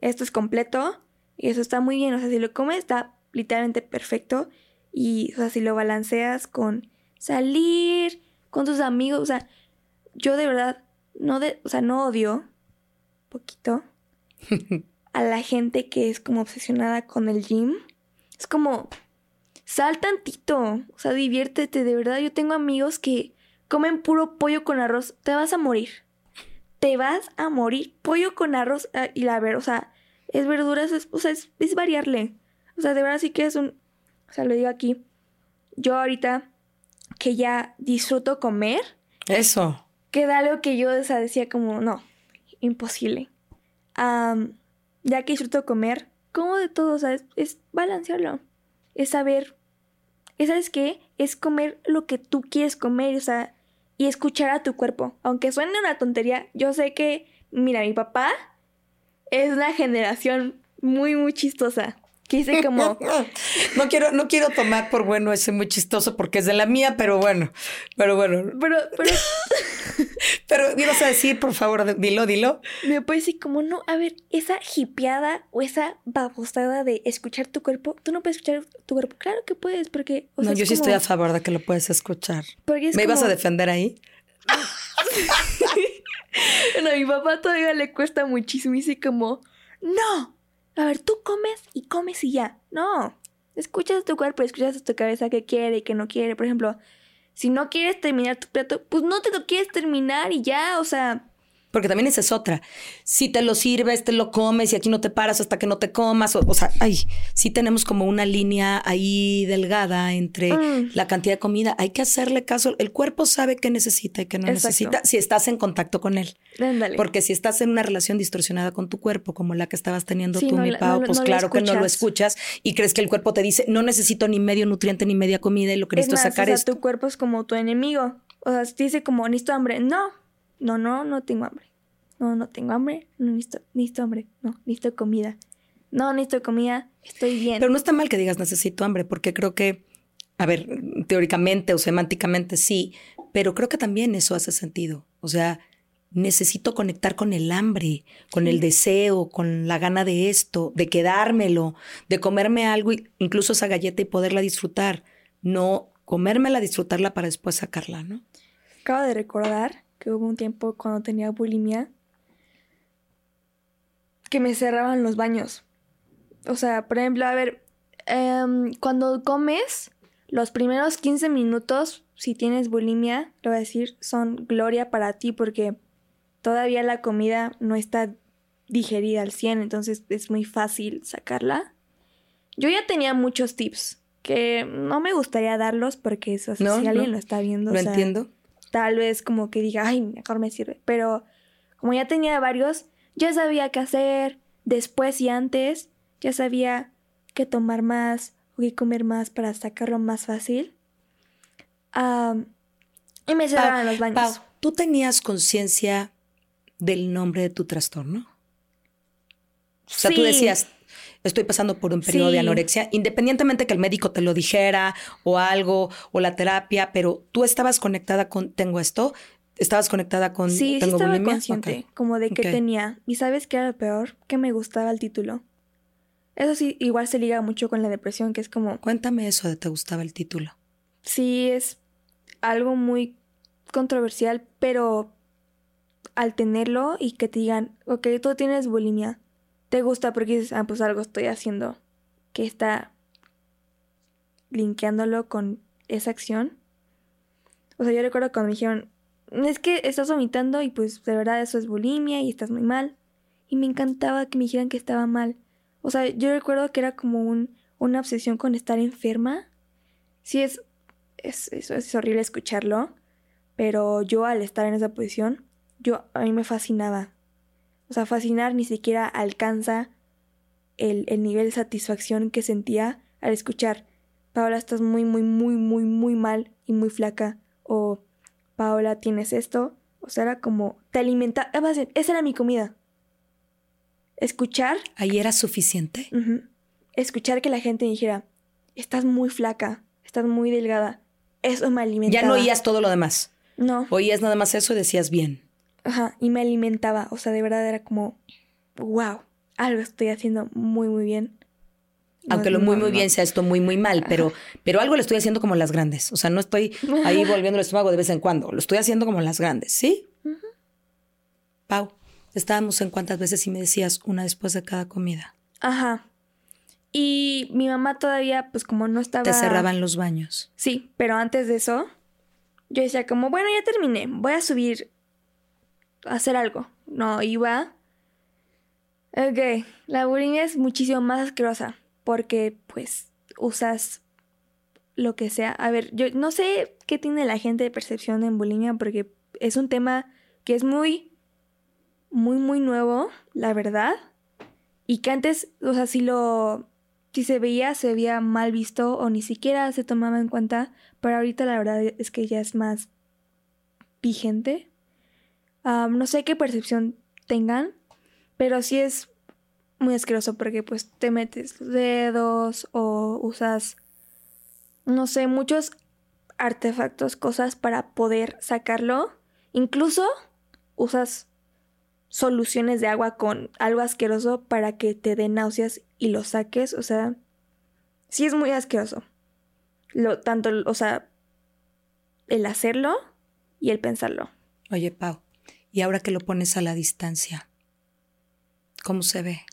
Esto es completo y eso está muy bien. O sea, si lo comes está literalmente perfecto. Y, o sea, si lo balanceas con salir, con tus amigos, o sea, yo de verdad, no de, o sea, no odio, poquito, a la gente que es como obsesionada con el gym. Es como, sal tantito, o sea, diviértete, de verdad. Yo tengo amigos que comen puro pollo con arroz, te vas a morir. Te vas a morir. Pollo con arroz ah, y la ver, o sea, es verduras, es, o sea, es, es variarle. O sea, de verdad sí que es un, o sea, lo digo aquí. Yo ahorita que ya disfruto comer, Eso. queda algo que yo o sea, decía como, no, imposible. Am, ya que disfruto comer, como de todo, o sea, es, es balancearlo. Es saber, es, ¿sabes qué? Es comer lo que tú quieres comer, o sea, y escuchar a tu cuerpo. Aunque suene una tontería, yo sé que, mira, mi papá es una generación muy, muy chistosa. Que dice como, No quiero, no quiero tomar por bueno ese muy chistoso porque es de la mía, pero bueno, pero bueno. pero, pero Pero ibas a decir, por favor, dilo, dilo. Me puede decir como, no, a ver, esa hipeada o esa babosada de escuchar tu cuerpo, tú no puedes escuchar tu cuerpo. Claro que puedes, porque... o no, sea, es yo sí como- estoy a favor de que lo puedes escuchar. es ¿Me ibas a como- defender ahí? No, a mi papá todavía le cuesta muchísimo y dice como, no, a ver, tú comes y comes y ya. No, escuchas tu cuerpo, escuchas tu cabeza que quiere y que no quiere. Por ejemplo, Si no quieres terminar tu plato, pues no te lo quieres terminar y ya, o sea, porque también esa es otra. Si te lo sirves, te lo comes y aquí no te paras hasta que no te comas. O, sea, ay, sí tenemos como una línea ahí delgada entre Mm. la cantidad de comida. Hay que hacerle caso. El cuerpo sabe qué necesita y qué no Exacto. necesita si estás en contacto con él. Porque si estás en una relación distorsionada con tu cuerpo, como la que estabas teniendo Sí, tú, no mi Pau, no- pues no claro que no lo escuchas. y crees que el cuerpo te dice, no necesito ni medio nutriente ni media comida y lo que es necesito más, es sacar o sea, esto. tu cuerpo es como tu enemigo. O sea, te dice como, necesito hambre. No, no, no, no tengo hambre. No, no tengo hambre. No necesito, necesito hambre. No, necesito comida. No, necesito comida. Estoy bien. Pero no está mal que digas necesito hambre, porque creo que, a ver, teóricamente o semánticamente sí, pero creo que también eso hace sentido. O sea, necesito conectar con el hambre, con el deseo, con la gana de esto, de quedármelo, de comerme algo, incluso esa galleta y poderla disfrutar. No comérmela, disfrutarla para después sacarla, ¿no? Acabo de recordar que hubo un tiempo cuando tenía bulimia que me cerraban los baños. O sea, por ejemplo, a ver, em, cuando comes, los primeros 15 minutos, si tienes bulimia, lo voy a decir, son gloria para ti porque todavía la comida no está digerida al 100, entonces es muy fácil sacarla. Yo ya tenía muchos tips que no me gustaría darlos porque eso, No, si alguien no. lo está viendo, Lo o sea, entiendo. tal vez como que diga, ay, mejor me sirve. Pero como ya tenía varios, ya sabía qué hacer después y antes, ya sabía qué tomar más o qué comer más para sacarlo más fácil. Am, y me cerraban los baños. Pau, ¿tú tenías conciencia del nombre de tu trastorno? O sea, tú decías, estoy pasando por un periodo de anorexia, independientemente que el médico te lo dijera o algo, o la terapia, pero tú estabas conectada con, tengo esto, estabas conectada con, Sí, sí tengo estaba bulimia. consciente, como de que Ok. tenía. ¿Y sabes qué era lo peor? Que me gustaba el título. Eso sí, igual se liga mucho con la depresión, que es como, Cuéntame eso de te gustaba el título. sí es algo muy controversial, pero al tenerlo y que te digan, ok, tú tienes bulimia, te gusta porque dices, ah, pues algo estoy haciendo que está linkeándolo con esa acción. O sea, yo recuerdo cuando me dijeron, es que estás vomitando y pues de verdad eso es bulimia y estás muy mal. Y me encantaba que me dijeran que estaba mal. O sea, yo recuerdo que era como un, una obsesión con estar enferma. Sí, es, es, eso es horrible escucharlo, pero yo al estar en esa posición, yo a mí me fascinaba. O sea, fascinar ni siquiera alcanza el, el nivel de satisfacción que sentía al escuchar, Paola, estás muy, muy, muy, muy, muy mal y muy flaca. O Paola, tienes esto. O sea, era como, te alimenta. ah, esa era mi comida. Escuchar ¿Ahí era suficiente? Escuchar que la gente dijera, estás muy flaca, estás muy delgada. Eso me alimentaba. Ya no oías todo lo demás. No, Oías nada más eso y decías bien. ajá, y me alimentaba. O sea, de verdad era como, wow, algo estoy haciendo muy, muy bien. No, Aunque lo muy, muy bien sea esto muy, muy mal, pero, pero algo lo estoy haciendo como las grandes. O sea, no estoy ahí volviendo el estómago de vez en cuando. Lo estoy haciendo como las grandes, ¿sí? Pau, estábamos en cuántas veces y me decías una después de cada comida. Ajá. Y mi mamá todavía, pues como no estaba... Te cerraban los baños. Sí, pero antes de eso, yo decía como, bueno, ya terminé, voy a subir a hacer algo. No, iba... Ok, la bulimia es muchísimo más asquerosa porque pues usas lo que sea. A ver, yo no sé qué tiene la gente de percepción en bulimia porque es un tema que es muy, muy, muy nuevo, la verdad. Y que antes, o sea, si lo, si se veía, se veía mal visto o ni siquiera se tomaba en cuenta, pero ahorita la verdad es que ya es más vigente. No sé qué percepción tengan, pero sí es muy asqueroso porque pues te metes los dedos o usas, no sé, muchos artefactos, cosas para poder sacarlo. Incluso usas soluciones de agua con algo asqueroso para que te dé náuseas y lo saques. O sea, sí es muy asqueroso. Lo, tanto, o sea, el hacerlo y el pensarlo. Oye, Pau, y ahora que lo pones a la distancia, ¿cómo se ve?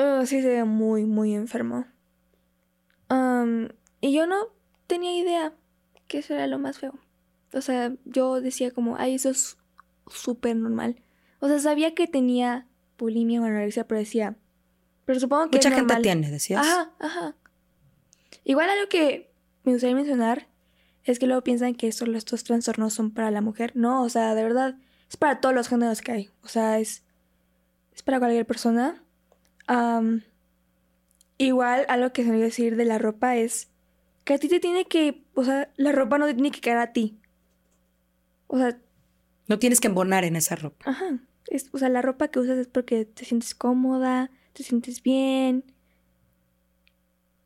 Uh, sí se ve muy, muy enfermo. Am, y yo no tenía idea que eso era lo más feo. O sea, yo decía como, ay, eso es súper normal. O sea, sabía que tenía bulimia o anorexia, pero decía, pero supongo que Mucha es gente normal. tiene, decías. Ajá, ajá. Igual algo que me gustaría mencionar es que luego piensan que solo estos trastornos son para la mujer. No, o sea, de verdad, es para todos los géneros que hay. O sea, es, es para cualquier persona. Am, igual algo que se me iba a decir de la ropa es que a ti te tiene que, o sea, la ropa no te tiene que quedar a ti. O sea, No tienes que embonar en esa ropa. Ajá. Es, o sea, la ropa que usas es porque te sientes cómoda, te sientes bien.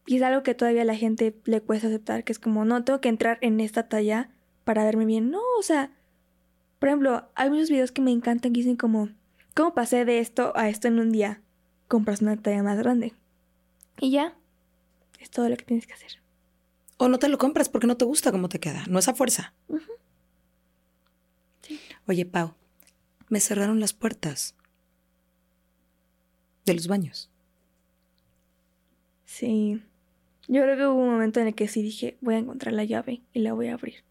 Y es algo que todavía a la gente le cuesta aceptar, que es como, no, tengo que entrar en esta talla para verme bien. No, o sea, por ejemplo, hay muchos videos que me encantan que dicen como, ¿cómo pasé de esto a esto en un día? Compras una talla más grande. Y ya, es todo lo que tienes que hacer. O no te lo compras porque no te gusta cómo te queda. No es a fuerza. Sí. Oye, Pau, me cerraron las puertas de los baños. Sí. Yo creo que hubo un momento en el que sí dije, voy a encontrar la llave y la voy a abrir.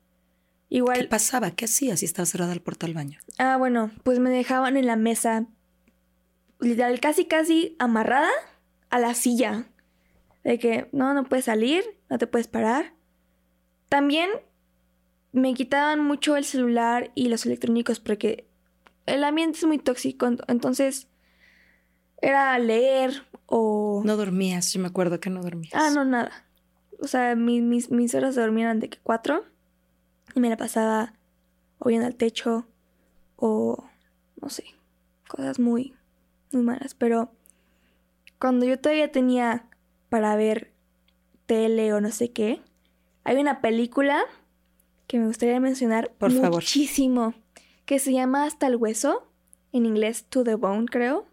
Igual. ¿Qué pasaba? ¿Qué hacías si estaba cerrada la puerta del baño? Ah, bueno, pues me dejaban en la mesa, literal, casi, casi amarrada a la silla. De que no, no puedes salir, no te puedes parar. También me quitaban mucho el celular y los electrónicos porque el ambiente es muy tóxico. ent- Entonces, era leer o... No dormías. Yo me acuerdo que no dormías. Ah, no, nada. O sea, mi- mis, mis horas de dormir eran de que cuatro. Y me la pasaba o viendo al techo o no sé, cosas muy, muy malas. Pero cuando yo todavía tenía para ver tele o no sé qué, hay una película que me gustaría mencionar Por favor. muchísimo, que se llama Hasta el hueso, en inglés To the Bone, creo.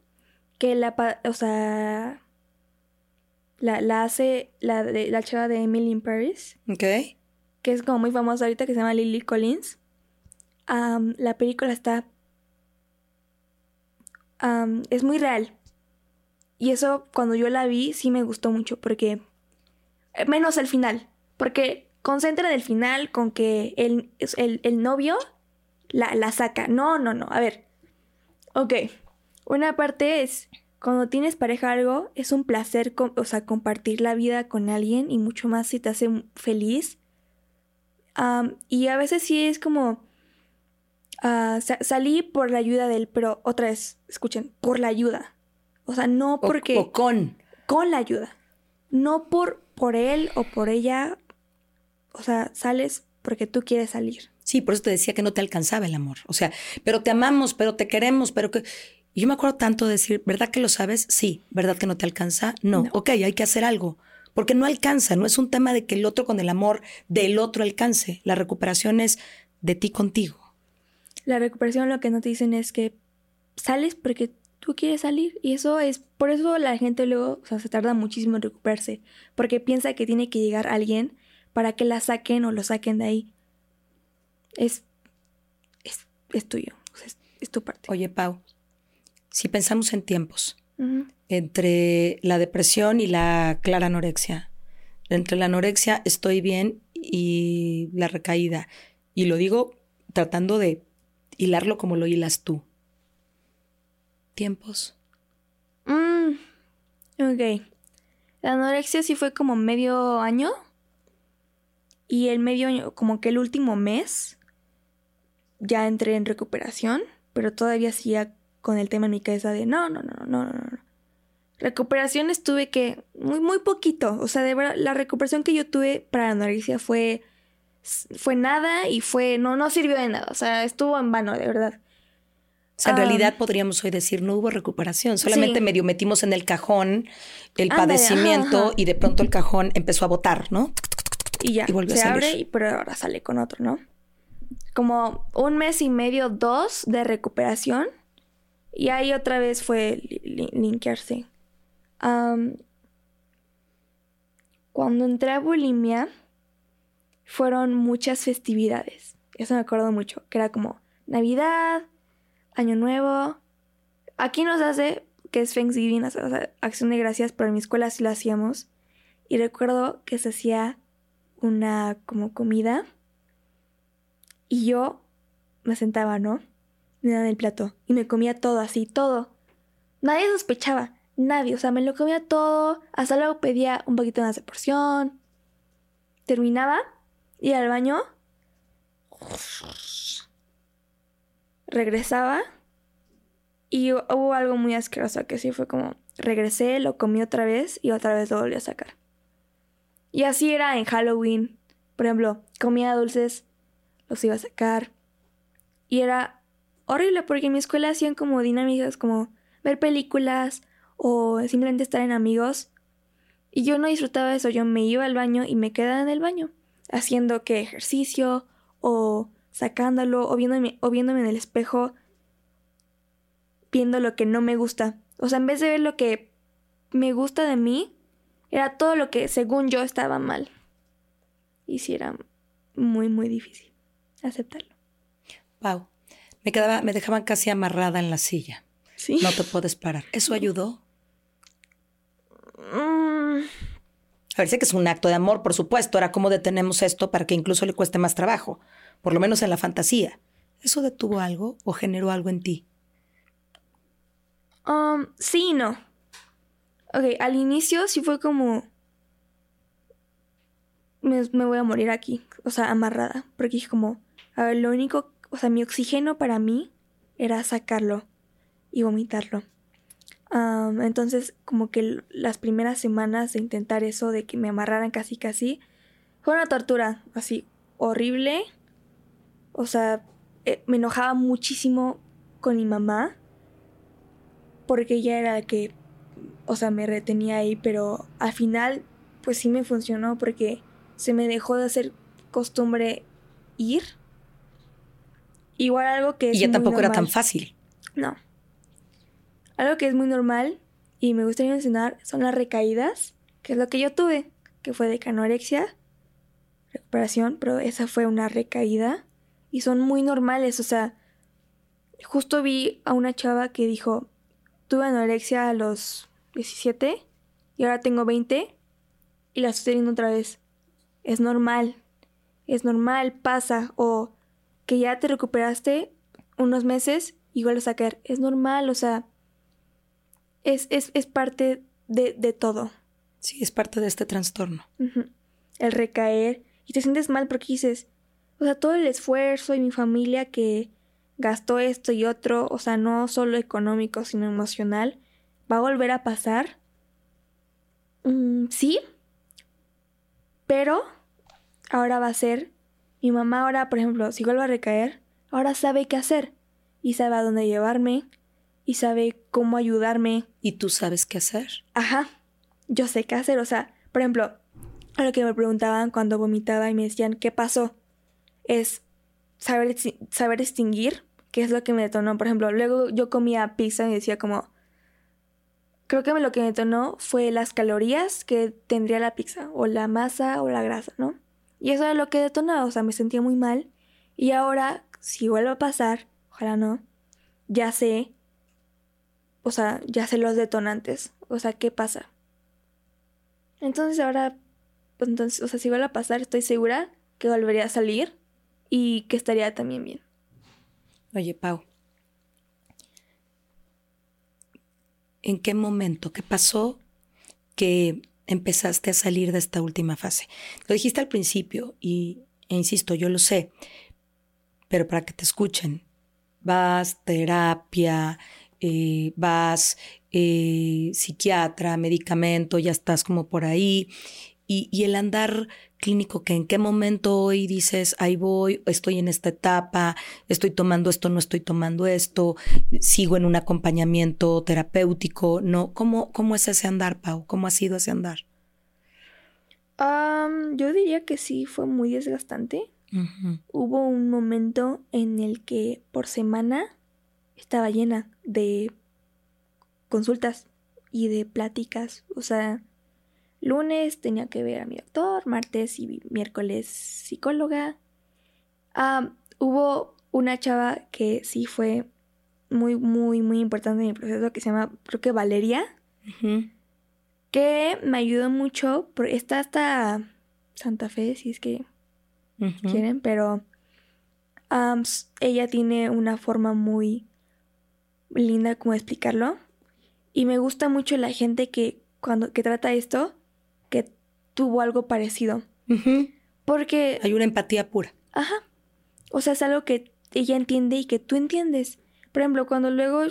Que la, o sea, la, la hace la, de, la chava de Emily in Paris, ¿Ok? que es como muy famosa ahorita, que se llama Lily Collins. La película está... am, es muy real. Y eso cuando yo la vi sí me gustó mucho porque... eh, Menos el final. Porque concentran el final con que el, el, el novio la, la saca. No, no, no. A ver. Ok. Una parte es cuando tienes pareja algo, es un placer, o sea, compartir la vida con alguien y mucho más si te hace feliz. Am, y a veces sí es como ah, sa- salí por la ayuda de él, pero otra vez, escuchen, por la ayuda. O sea, no porque o con. con la ayuda. No por por él o por ella. O sea, sales porque tú quieres salir. Sí, por eso te decía que no te alcanzaba el amor. O sea, pero te amamos, pero te queremos, pero que... Y yo me acuerdo tanto de decir, ¿verdad que lo sabes? Sí. ¿Verdad que no te alcanza? No. No. Ok, hay que hacer algo. Porque no alcanza, no es un tema de que el otro con el amor del otro alcance. La recuperación es de ti contigo. La recuperación lo que no te dicen es que sales porque tú quieres salir. Y eso es, por eso la gente luego o sea, se tarda muchísimo en recuperarse. Porque piensa que tiene que llegar alguien para que la saquen o lo saquen de ahí. Es, es, es tuyo, es, es tu parte. Oye, Pau, si pensamos en tiempos, entre la depresión y la clara anorexia. Entre la anorexia estoy bien y la recaída. Y lo digo tratando de hilarlo como lo hilas tú. Tiempos. Mm, ok. La anorexia sí fue como medio año. Y el medio año, como que el último mes, ya entré en recuperación. Pero todavía seguía con el tema en mi cabeza de no, no, no, no, no, no. Recuperación estuve que muy, muy poquito. O sea, de verdad, la recuperación que yo tuve para la anorexia fue, fue nada y fue, no, no sirvió de nada. O sea, estuvo en vano, de verdad. O sea, en Ah. realidad podríamos hoy decir no hubo recuperación, solamente Sí. medio metimos en el cajón el padecimiento ajá, ajá. y de pronto el cajón empezó a botar, ¿no? Y ya, Y volvió a se salir. abre, y, pero ahora sale con otro, ¿no? Como un mes y medio, dos de recuperación. Y ahí otra vez fue li- li- linkearse. Cuando entré a bulimia, fueron muchas festividades. Eso me acuerdo mucho. Que era como Navidad, Año Nuevo. Aquí nos hace que es Thanksgiving, o sea, acción de gracias, pero en mi escuela sí lo hacíamos. Y recuerdo que se hacía una como comida Y yo me sentaba, ¿no? Me daban el plato y me comía todo así, todo. Nadie sospechaba, nadie, o sea, me lo comía todo, hasta luego pedía un poquito más de porción. Terminaba, iba al baño, regresaba y hubo algo muy asqueroso que sí fue como, regresé, lo comí otra vez y otra vez lo volví a sacar. Y así era en Halloween. Por ejemplo, comía dulces, los iba a sacar. Y era horrible porque en mi escuela hacían como dinámicas como ver películas o simplemente estar en amigos. Y yo no disfrutaba eso, yo me iba al baño y me quedaba en el baño, haciendo que ejercicio o sacándolo o viéndome, o viéndome en el espejo viendo lo que no me gusta. O sea, en vez de ver lo que me gusta de mí, era todo lo que según yo estaba mal. Y sí era muy, muy difícil aceptarlo. Wow. Me quedaba, me dejaban casi amarrada en la silla. Sí. No te puedes parar. ¿Eso ayudó? Mm, A ver, sé que es un acto de amor, por supuesto. Ahora, ¿cómo detenemos esto para que incluso le cueste más trabajo? Por lo menos en la fantasía. ¿Eso detuvo algo o generó algo en ti? um, sí y no. Ok, al inicio sí fue como... Me, me voy a morir aquí. O sea, amarrada. Porque dije como... A ver, lo único... O sea, mi oxígeno para mí era sacarlo y vomitarlo. Entonces, como que las primeras semanas de intentar eso, de que me amarraran casi casi, fue una tortura, así, horrible. O sea, eh, me enojaba muchísimo con mi mamá, porque ella era la que, o sea, me retenía ahí, pero al final, pues sí me funcionó, porque se me dejó de hacer costumbre ir. Igual algo que es y ya muy tampoco era tan fácil. No. Algo que es muy normal y me gustaría mencionar son las recaídas, que es lo que yo tuve, que fue de canorexia, recuperación, pero esa fue una recaída y son muy normales, o sea, justo vi a una chava que dijo, tuve anorexia a los 17 y ahora tengo 20 y la estoy teniendo otra vez. Es normal, es normal, pasa, o que ya te recuperaste unos meses y vuelves a caer. Es normal, o sea, es, es, es parte de, de todo. Sí, es parte de este trastorno. El recaer y te sientes mal porque dices, o sea, todo el esfuerzo y mi familia que gastó esto y otro, o sea, no solo económico, sino emocional, va a volver a pasar. Mm, sí, pero ahora va a ser, mi mamá ahora, por ejemplo, si vuelvo a recaer, ahora sabe qué hacer y sabe a dónde llevarme y sabe cómo ayudarme ¿Y tú sabes qué hacer? Ajá, yo sé qué hacer. O sea, por ejemplo, a lo que me preguntaban cuando vomitaba y me decían, ¿qué pasó? Es saber, saber extinguir qué es lo que me detonó. Por ejemplo, luego yo comía pizza y decía como, creo que lo que me detonó fue las calorías que tendría la pizza, o la masa o la grasa, ¿no? Y eso era lo que detonaba, o sea, me sentía muy mal. Y ahora, si vuelve a pasar, ojalá no, ya sé o sea, ya sé los detonantes. O sea, ¿qué pasa? Entonces ahora, pues entonces, o sea, si vuelve a pasar, estoy segura que volvería a salir y que estaría también bien. Oye, Pau. ¿En qué momento, qué pasó que empezaste a salir de esta última fase? Lo dijiste al principio y, e insisto, yo lo sé, pero para que te escuchen, vas, terapia, eh, vas, eh, psiquiatra, medicamento, ya estás como por ahí. Y, y el andar clínico, que en qué momento hoy dices, ahí voy, estoy en esta etapa, estoy tomando esto, no estoy tomando esto, sigo en un acompañamiento terapéutico, ¿no? ¿Cómo, cómo es ese andar, Pau? ¿Cómo ha sido ese andar? Yo diría que sí, fue muy desgastante. Hubo un momento en el que por semana estaba llena de consultas y de pláticas. O sea, lunes tenía que ver a mi doctor, martes y miércoles psicóloga. Ah, hubo una chava que sí fue muy, muy, muy importante en mi proceso que se llama, creo que Valeria, que me ayudó mucho. por- Está hasta Santa Fe, si es que quieren, pero s- ella tiene una forma muy linda como de explicarlo. Y me gusta mucho la gente que cuando que trata esto, que tuvo algo parecido. Porque Hay una empatía pura. Ajá. O sea, es algo que ella entiende y que tú entiendes. Por ejemplo, cuando luego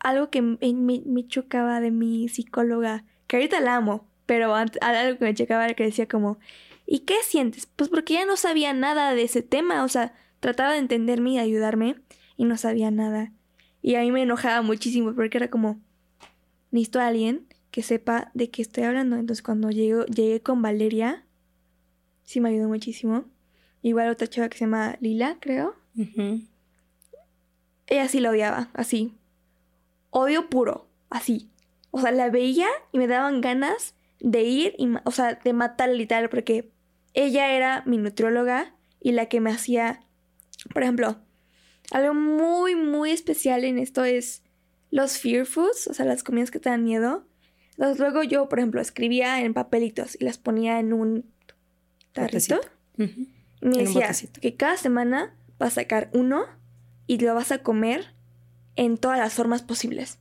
algo que me, me- me chocaba de mi psicóloga, que ahorita la amo, pero ant- algo que me chocaba era que decía como, ¿y qué sientes? Pues porque ella no sabía nada de ese tema, o sea, trataba de entenderme y ayudarme y no sabía nada. Y a mí me enojaba muchísimo porque era como, necesito a alguien que sepa de qué estoy hablando. Entonces cuando llego, llegué con Valeria, sí me ayudó muchísimo. Igual otra chava que se llama Lila, creo. Ella sí la odiaba, así. Odio puro, así. O sea, la veía y me daban ganas de ir, y, o sea, de matar literal, porque ella era mi nutrióloga y la que me hacía, por ejemplo, algo muy, muy especial en esto es los fear foods, o sea, las comidas que te dan miedo. Entonces, luego yo, por ejemplo, escribía en papelitos y las ponía en un tarrito. Y me En decía que cada semana vas a sacar uno y lo vas a comer en todas las formas posibles.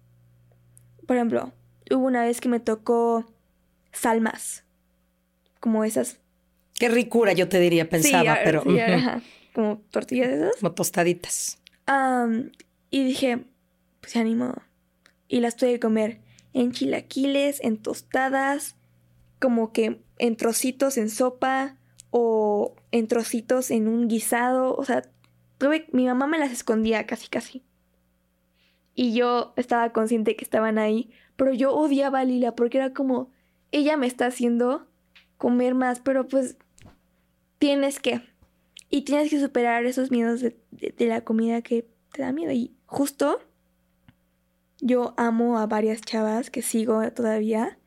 Por ejemplo, hubo una vez que me tocó salmas. Como esas. Qué ricura, yo te diría, pensaba, Sí, pero sí, como tortillas de esas. como tostaditas. Y dije, pues se animó. Y las tuve que comer en chilaquiles, en tostadas, como que en trocitos en sopa o en trocitos en un guisado. O sea, tuve, mi mamá me las escondía casi casi. Y yo estaba consciente que estaban ahí, pero yo odiaba a Lila porque era como, ella me está haciendo comer más, pero pues tienes que. Y tienes que superar esos miedos de, de- la comida que te da miedo. Y justo yo amo a varias chavas que sigo todavía.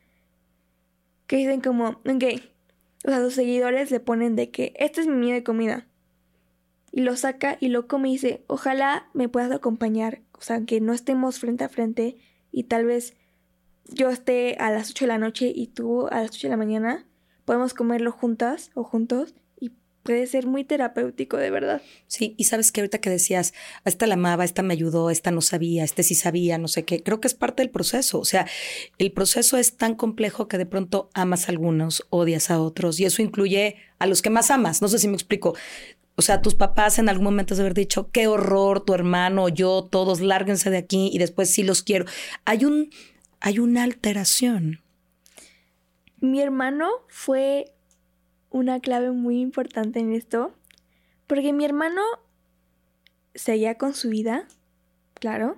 Que dicen como, ok. O sea, sus seguidores le ponen de que este es mi miedo de comida. Y lo saca y lo come y dice, ojalá me puedas acompañar. O sea, que no estemos frente a frente y tal vez yo esté a las 8 de la noche y tú a las 8 de la mañana. Podemos comerlo juntas o juntos puede ser muy terapéutico, de verdad. Sí, y sabes que ahorita que decías, a esta la amaba, esta me ayudó, esta no sabía, este sí sabía, no sé qué, creo que es parte del proceso. O sea, el proceso es tan complejo que de pronto amas a algunos, odias a otros, y eso incluye a los que más amas. No sé si me explico. O sea, tus papás en algún momento de haber dicho, qué horror, tu hermano, yo, todos, lárguense de aquí, y después sí los quiero. Hay un, hay una alteración. Mi hermano fue una clave muy importante en esto, porque mi hermano seguía con su vida, claro,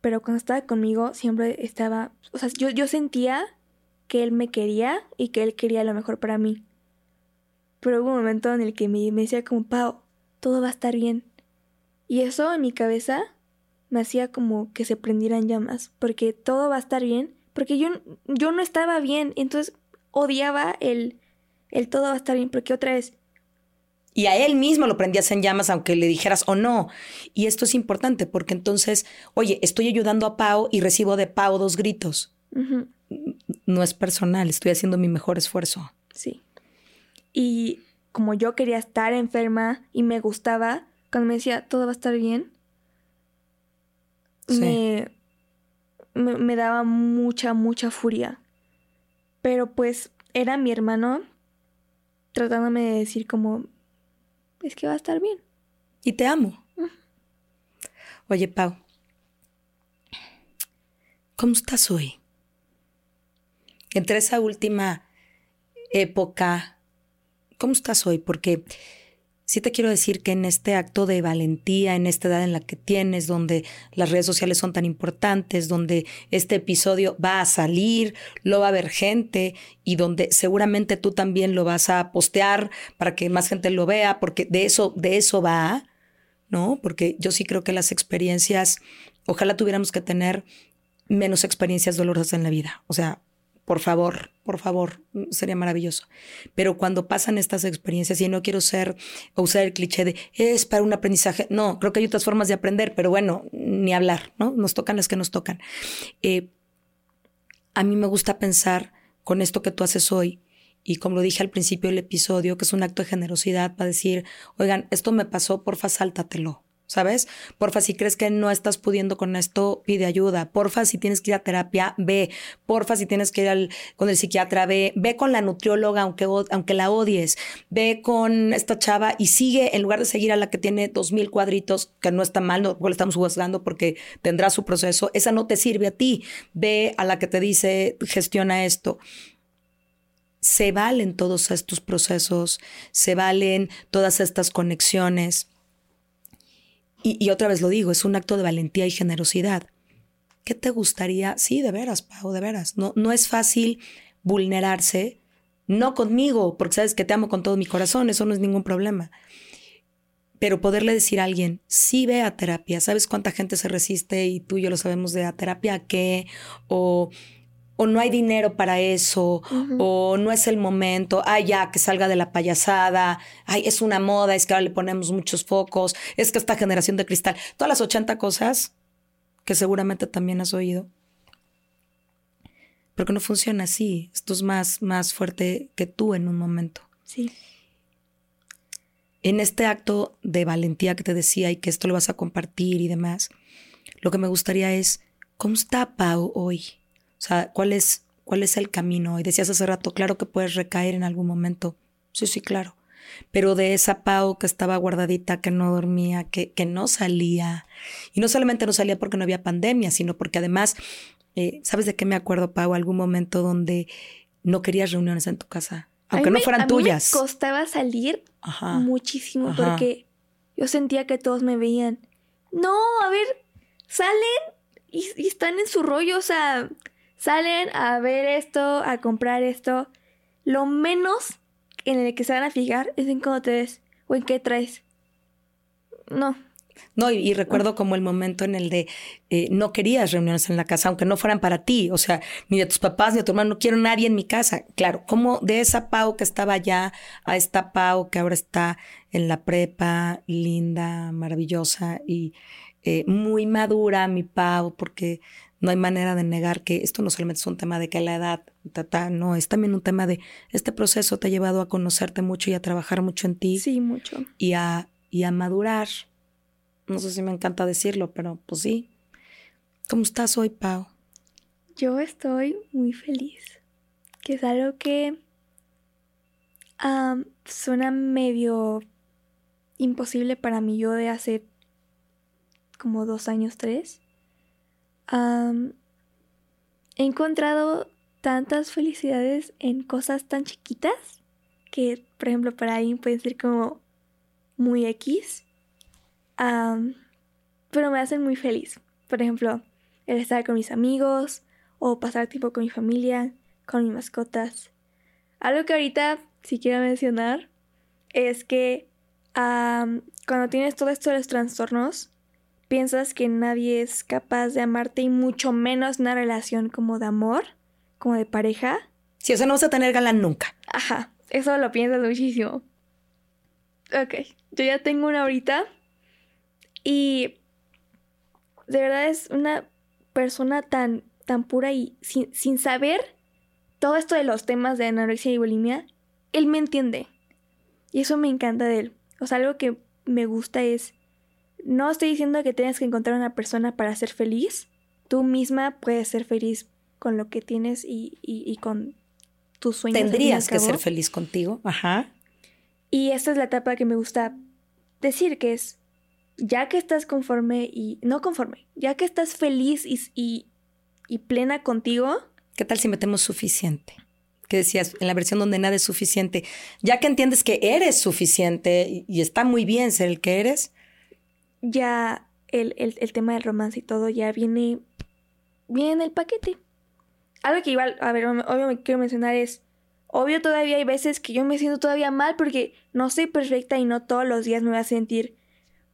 pero cuando estaba conmigo siempre estaba, o sea, yo, yo sentía que él me quería y que él quería lo mejor para mí. Pero hubo un momento en el que me, decía como, Pau, todo va a estar bien. Y eso en mi cabeza me hacía como que se prendieran llamas, porque todo va a estar bien, porque yo, yo no estaba bien, entonces odiaba el, el todo va a estar bien, porque otra vez, Y a él mismo lo prendías en llamas, aunque le dijeras o no. Y esto es importante porque entonces, oye, estoy ayudando a Pau y recibo de Pau dos gritos. No es personal, estoy haciendo mi mejor esfuerzo. sí. Y como yo quería estar enferma y me gustaba, cuando me decía todo va a estar bien, Sí. me, me, me daba mucha, mucha furia. Pero pues era mi hermano tratándome de decir como, es que va a estar bien. Y te amo. Oye, Pau, ¿cómo estás hoy? Entre esa última época, ¿cómo estás hoy? Porque sí te quiero decir que en este acto de valentía, en esta edad en la que tienes, donde las redes sociales son tan importantes, donde este episodio va a salir, lo va a ver gente y donde seguramente tú también lo vas a postear para que más gente lo vea, porque de eso, de eso va, ¿no? Porque yo sí creo que las experiencias, ojalá tuviéramos que tener menos experiencias dolorosas en la vida. O sea, por favor, por favor, sería maravilloso. Pero cuando pasan estas experiencias, y no quiero ser o usar el cliché de es para un aprendizaje, no, creo que hay otras formas de aprender, pero bueno, ni hablar, ¿no? Nos tocan las que nos tocan. Eh, a mí me gusta pensar con esto que tú haces hoy y como lo dije al principio del episodio, que es un acto de generosidad para decir, oigan, esto me pasó, porfa, sáltatelo. ¿Sabes? Porfa, si crees que no estás pudiendo con esto, pide ayuda. Porfa, si tienes que ir a terapia, ve. Porfa, si tienes que ir al, con el psiquiatra, ve. Ve con la nutrióloga, aunque, aunque la odies. Ve con esta chava y sigue, en lugar de seguir a la que tiene dos mil cuadritos, que no está mal, no le estamos juzgando porque tendrá su proceso, esa no te sirve a ti. Ve a la que te dice, gestiona esto se valen todos estos procesos, se valen todas estas conexiones. Y, otra vez lo digo, es un acto de valentía y generosidad. ¿Qué te gustaría? Sí, de veras, Pau, de veras. No, no es fácil vulnerarse, no conmigo, porque sabes que te amo con todo mi corazón, eso no es ningún problema. Pero poderle decir a alguien, sí ve a terapia, ¿sabes cuánta gente se resiste y tú y yo lo sabemos de a terapia qué? O o no hay dinero para eso, o no es el momento, ay, ya, que salga de la payasada, ay, es una moda, es que ahora le ponemos muchos focos, es que esta generación de cristal, todas las 80 cosas que seguramente también has oído. Pero que no funciona así, esto es más, más fuerte que tú en un momento. Sí. En este acto de valentía que te decía y que esto lo vas a compartir y demás, lo que me gustaría es, ¿cómo está Pau hoy? O sea, ¿cuál es, cuál es el camino? Y decías hace rato, claro que puedes recaer en algún momento. Sí, sí, claro. Pero de esa Pau que estaba guardadita, que no dormía, que, que no salía. Y no solamente no salía porque no había pandemia, sino porque además, eh, ¿sabes de qué me acuerdo, Pau? Algún momento donde no querías reuniones en tu casa. Aunque no fueran tuyas. me costaba salir muchísimo porque yo sentía que todos me veían. No, a ver, salen y, y están en su rollo, o sea, salen a ver esto, a comprar esto, lo menos en el que se van a fijar es en cómo te ves o en qué traes. No. No, y, recuerdo como el momento en el de eh, no querías reuniones en la casa, aunque no fueran para ti, o sea, ni de tus papás ni de tu hermano, no quiero nadie en mi casa. Claro, como de esa Pau que estaba allá a esta Pau que ahora está en la prepa, linda, maravillosa y eh, muy madura, mi Pau, porque no hay manera de negar que esto no solamente es un tema de que la edad, no, es también un tema de este proceso te ha llevado a conocerte mucho y a trabajar mucho en ti. Sí, mucho. Y a, y a madurar. No sé si me encanta decirlo, pero pues sí. ¿Cómo estás hoy, Pau? Yo estoy muy feliz. Que es algo que suena medio imposible para mí yo de hace como dos años, tres he encontrado tantas felicidades en cosas tan chiquitas que, por ejemplo, para alguien pueden ser como muy X, pero me hacen muy feliz. Por ejemplo, el estar con mis amigos o pasar tiempo con mi familia, con mis mascotas. Algo que ahorita si quiero mencionar es que cuando tienes todo esto de los trastornos, piensas que nadie es capaz de amarte y mucho menos una relación como de amor, como de pareja. Sí, o sea, no vas a tener galán nunca. Ajá, eso lo piensas muchísimo. Ok, yo ya tengo una ahorita y de verdad es una persona tan, tan pura y sin, sin saber todo esto de los temas de anorexia y bulimia, él me entiende. Y eso me encanta de él. O sea, algo que me gusta es no estoy diciendo que tengas que encontrar una persona para ser feliz. Tú misma puedes ser feliz con lo que tienes y, con tus sueños. Tendrías que ser feliz contigo. Ajá. Y esta es la etapa que me gusta decir, que es, ya que estás conforme y no conforme, ya que estás feliz y, y plena contigo. ¿Qué tal si metemos suficiente? que decías en la versión donde nada es suficiente, ya que entiendes que eres suficiente y, está muy bien ser el que eres, ya el, el, tema del romance y todo ya viene, viene en el paquete. Algo que igual, a ver, obvio me quiero mencionar es, obvio todavía hay veces que yo me siento todavía mal porque no soy perfecta y no todos los días me voy a sentir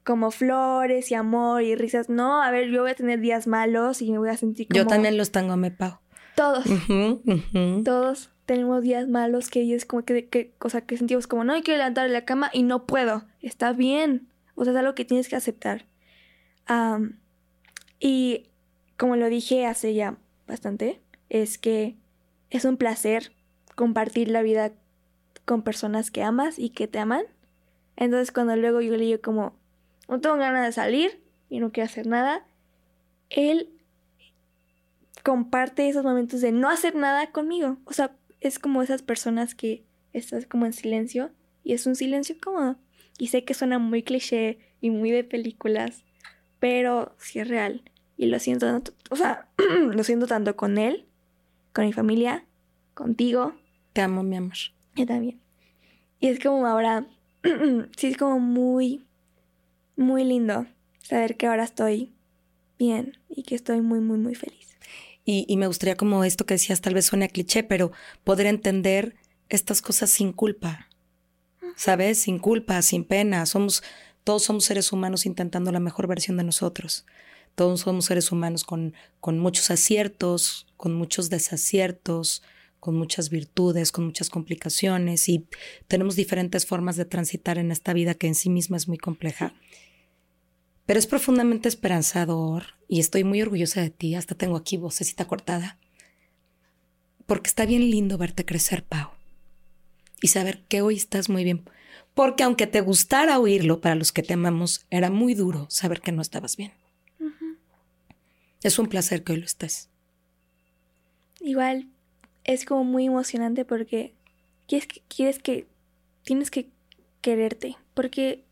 como flores y amor y risas. No, a ver, yo voy a tener días malos y me voy a sentir como... Yo también los tengo, me pago. Todos. Todos tenemos días malos que es como que, que, o sea, que sentimos como, no, hay que levantar de la cama y no puedo. Está bien. O sea, es algo que tienes que aceptar. y como lo dije hace ya bastante, es que es un placer compartir la vida con personas que amas y que te aman. Entonces cuando luego yo le digo como, no tengo ganas de salir y no quiero hacer nada, él comparte esos momentos de no hacer nada conmigo. O sea, es como esas personas que estás como en silencio y es un silencio cómodo. Y sé que suena muy cliché y muy de películas, pero sí es real. Y lo siento, o sea, lo siento tanto con él, con mi familia, contigo. Te amo, mi amor. Yo también. Y es como ahora, sí es como muy, muy lindo saber que ahora estoy bien y que estoy muy, muy, muy feliz. Y, me gustaría como esto que decías, tal vez suene cliché, pero poder entender estas cosas sin culpa, ¿sabes? Sin culpa, sin pena. Somos, todos somos seres humanos intentando la mejor versión de nosotros. Todos somos seres humanos con, con muchos aciertos, con muchos desaciertos, con muchas virtudes, con muchas complicaciones y tenemos diferentes formas de transitar en esta vida que en sí misma es muy compleja. Pero es profundamente esperanzador y estoy muy orgullosa de ti. Hasta tengo aquí vocecita cortada. Porque está bien lindo verte crecer, Pau. Y saber que hoy estás muy bien. Porque aunque te gustara oírlo para los que te amamos, era muy duro saber que no estabas bien. Es un placer que hoy lo estés. Igual es como muy emocionante porque quieres que, quieres que tienes que quererte. Porque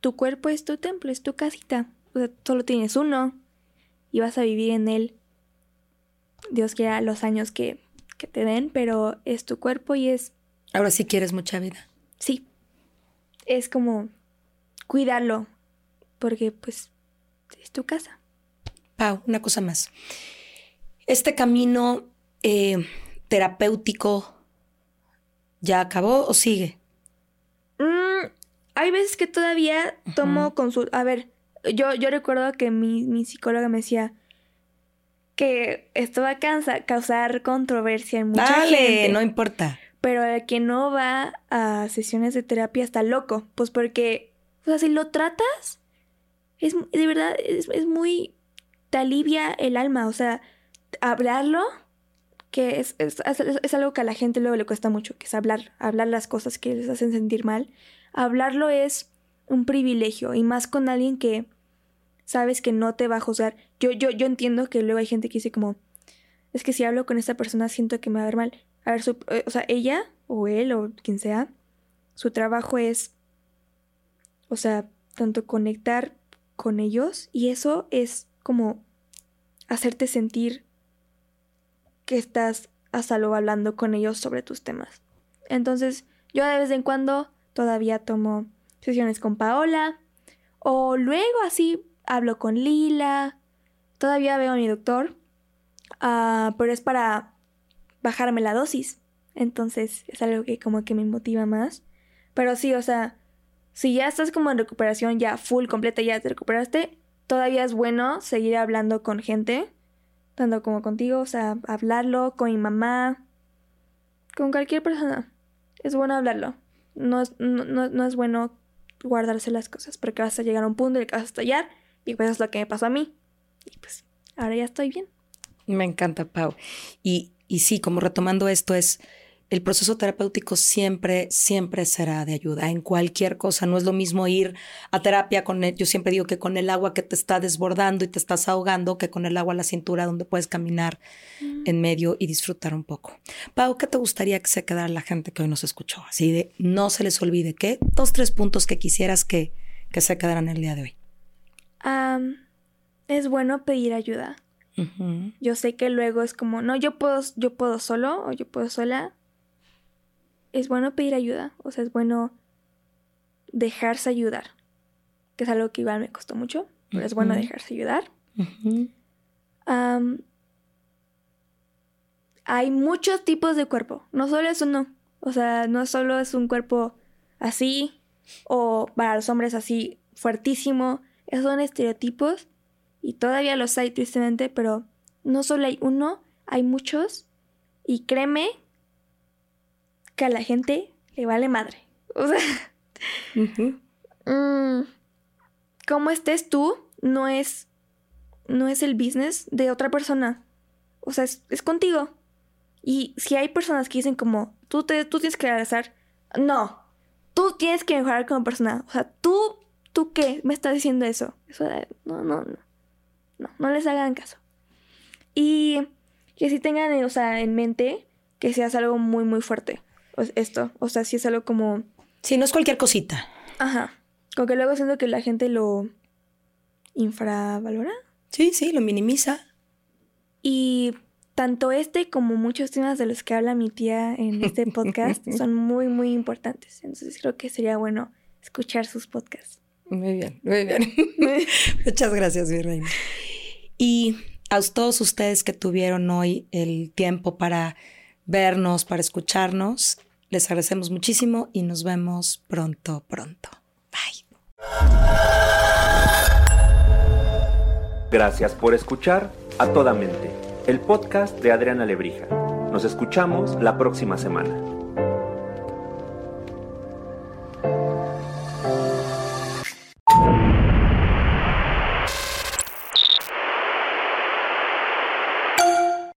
tu cuerpo es tu templo, es tu casita. O sea, solo tienes uno y vas a vivir en él. Dios quiera los años que, que te den, pero es tu cuerpo y es... Ahora sí quieres mucha vida. Sí. Es como cuidarlo, porque pues es tu casa. Pau, una cosa más. Este camino eh, terapéutico ya acabó o sigue? hay veces que todavía tomo consulta. A ver, yo, yo recuerdo que mi, psicóloga me decía que esto va a causar controversia en mucha Dale, no importa. Pero el que no va a sesiones de terapia está loco. Pues porque, o sea, si lo tratas, es de verdad, es, es muy. te alivia el alma. O sea, hablarlo, que es, es, es, algo que a la gente luego le cuesta mucho, que es hablar, hablar las cosas que les hacen sentir mal hablarlo es un privilegio y más con alguien que sabes que no te va a juzgar. Yo, yo, yo entiendo que luego hay gente que dice como, es que si hablo con esta persona siento que me va a ver mal. A ver, eh, o sea, ella o él o quien sea, su trabajo es, o sea, tanto conectar con ellos y eso es como hacerte sentir que estás a salvo hablando con ellos sobre tus temas. Entonces, yo de vez en cuando todavía tomo sesiones con Paola. O luego así hablo con Lila. Todavía veo a mi doctor. Ah, pero es para bajarme la dosis. Entonces es algo que como que me motiva más. Pero sí, o sea, si ya estás como en recuperación, ya full, completa, ya te recuperaste, todavía es bueno seguir hablando con gente. Tanto como contigo, o sea, hablarlo con mi mamá, con cualquier persona. Es bueno hablarlo no es, no, es bueno guardarse las cosas porque vas a llegar a un punto y que vas a estallar y pues es lo que me pasó a mí. Y pues ahora ya estoy bien. Me encanta, Pau. Y, y sí, como retomando esto, es el proceso terapéutico siempre, siempre será de ayuda en cualquier cosa. No es lo mismo ir a terapia con yo siempre digo que con el agua que te está desbordando y te estás ahogando, que con el agua a la cintura donde puedes caminar mm. en medio y disfrutar un poco. Pau, ¿qué te gustaría que se quedara la gente que hoy nos escuchó? Así de no se les olvide que dos, tres puntos que quisieras que, que se quedaran el día de hoy. es bueno pedir ayuda. Yo sé que luego es como, no, yo puedo, yo puedo solo o yo puedo sola es bueno pedir ayuda, o sea, es bueno dejarse ayudar, que es algo que igual me costó mucho, pero es bueno dejarse ayudar. hay muchos tipos de cuerpo, no solo es uno, o sea, no solo es un cuerpo así o para los hombres así fuertísimo, esos son estereotipos y todavía los hay tristemente, pero no solo hay uno, hay muchos y créeme que a la gente le vale madre. O sea, mm, cómo estés tú no es, no es el business de otra persona. O sea, es, contigo. Y si hay personas que dicen como, tú, te, tú tienes que adelgazar, no, tú tienes que mejorar como persona. O sea, tú, ¿tú qué? Me estás diciendo eso. Eso no, no, no. No, no les hagan caso. Y que si tengan, o sea, en mente que seas algo muy, muy fuerte. Esto, o sea, si es algo como... Sí, no es cualquier cosita. Ajá. Como que luego siento que la gente lo infravalora. Sí, sí, lo minimiza. Y tanto este como muchos temas de los que habla mi tía en este podcast son muy, muy importantes. Entonces creo que sería bueno escuchar sus podcasts. Muy bien, muy bien. Muchas gracias, mi reina. Y a todos ustedes que tuvieron hoy el tiempo para vernos, para escucharnos, les agradecemos muchísimo y nos vemos pronto, pronto. Bye. Gracias por escuchar a toda mente el podcast de Adriana Lebrija. Nos escuchamos la próxima semana.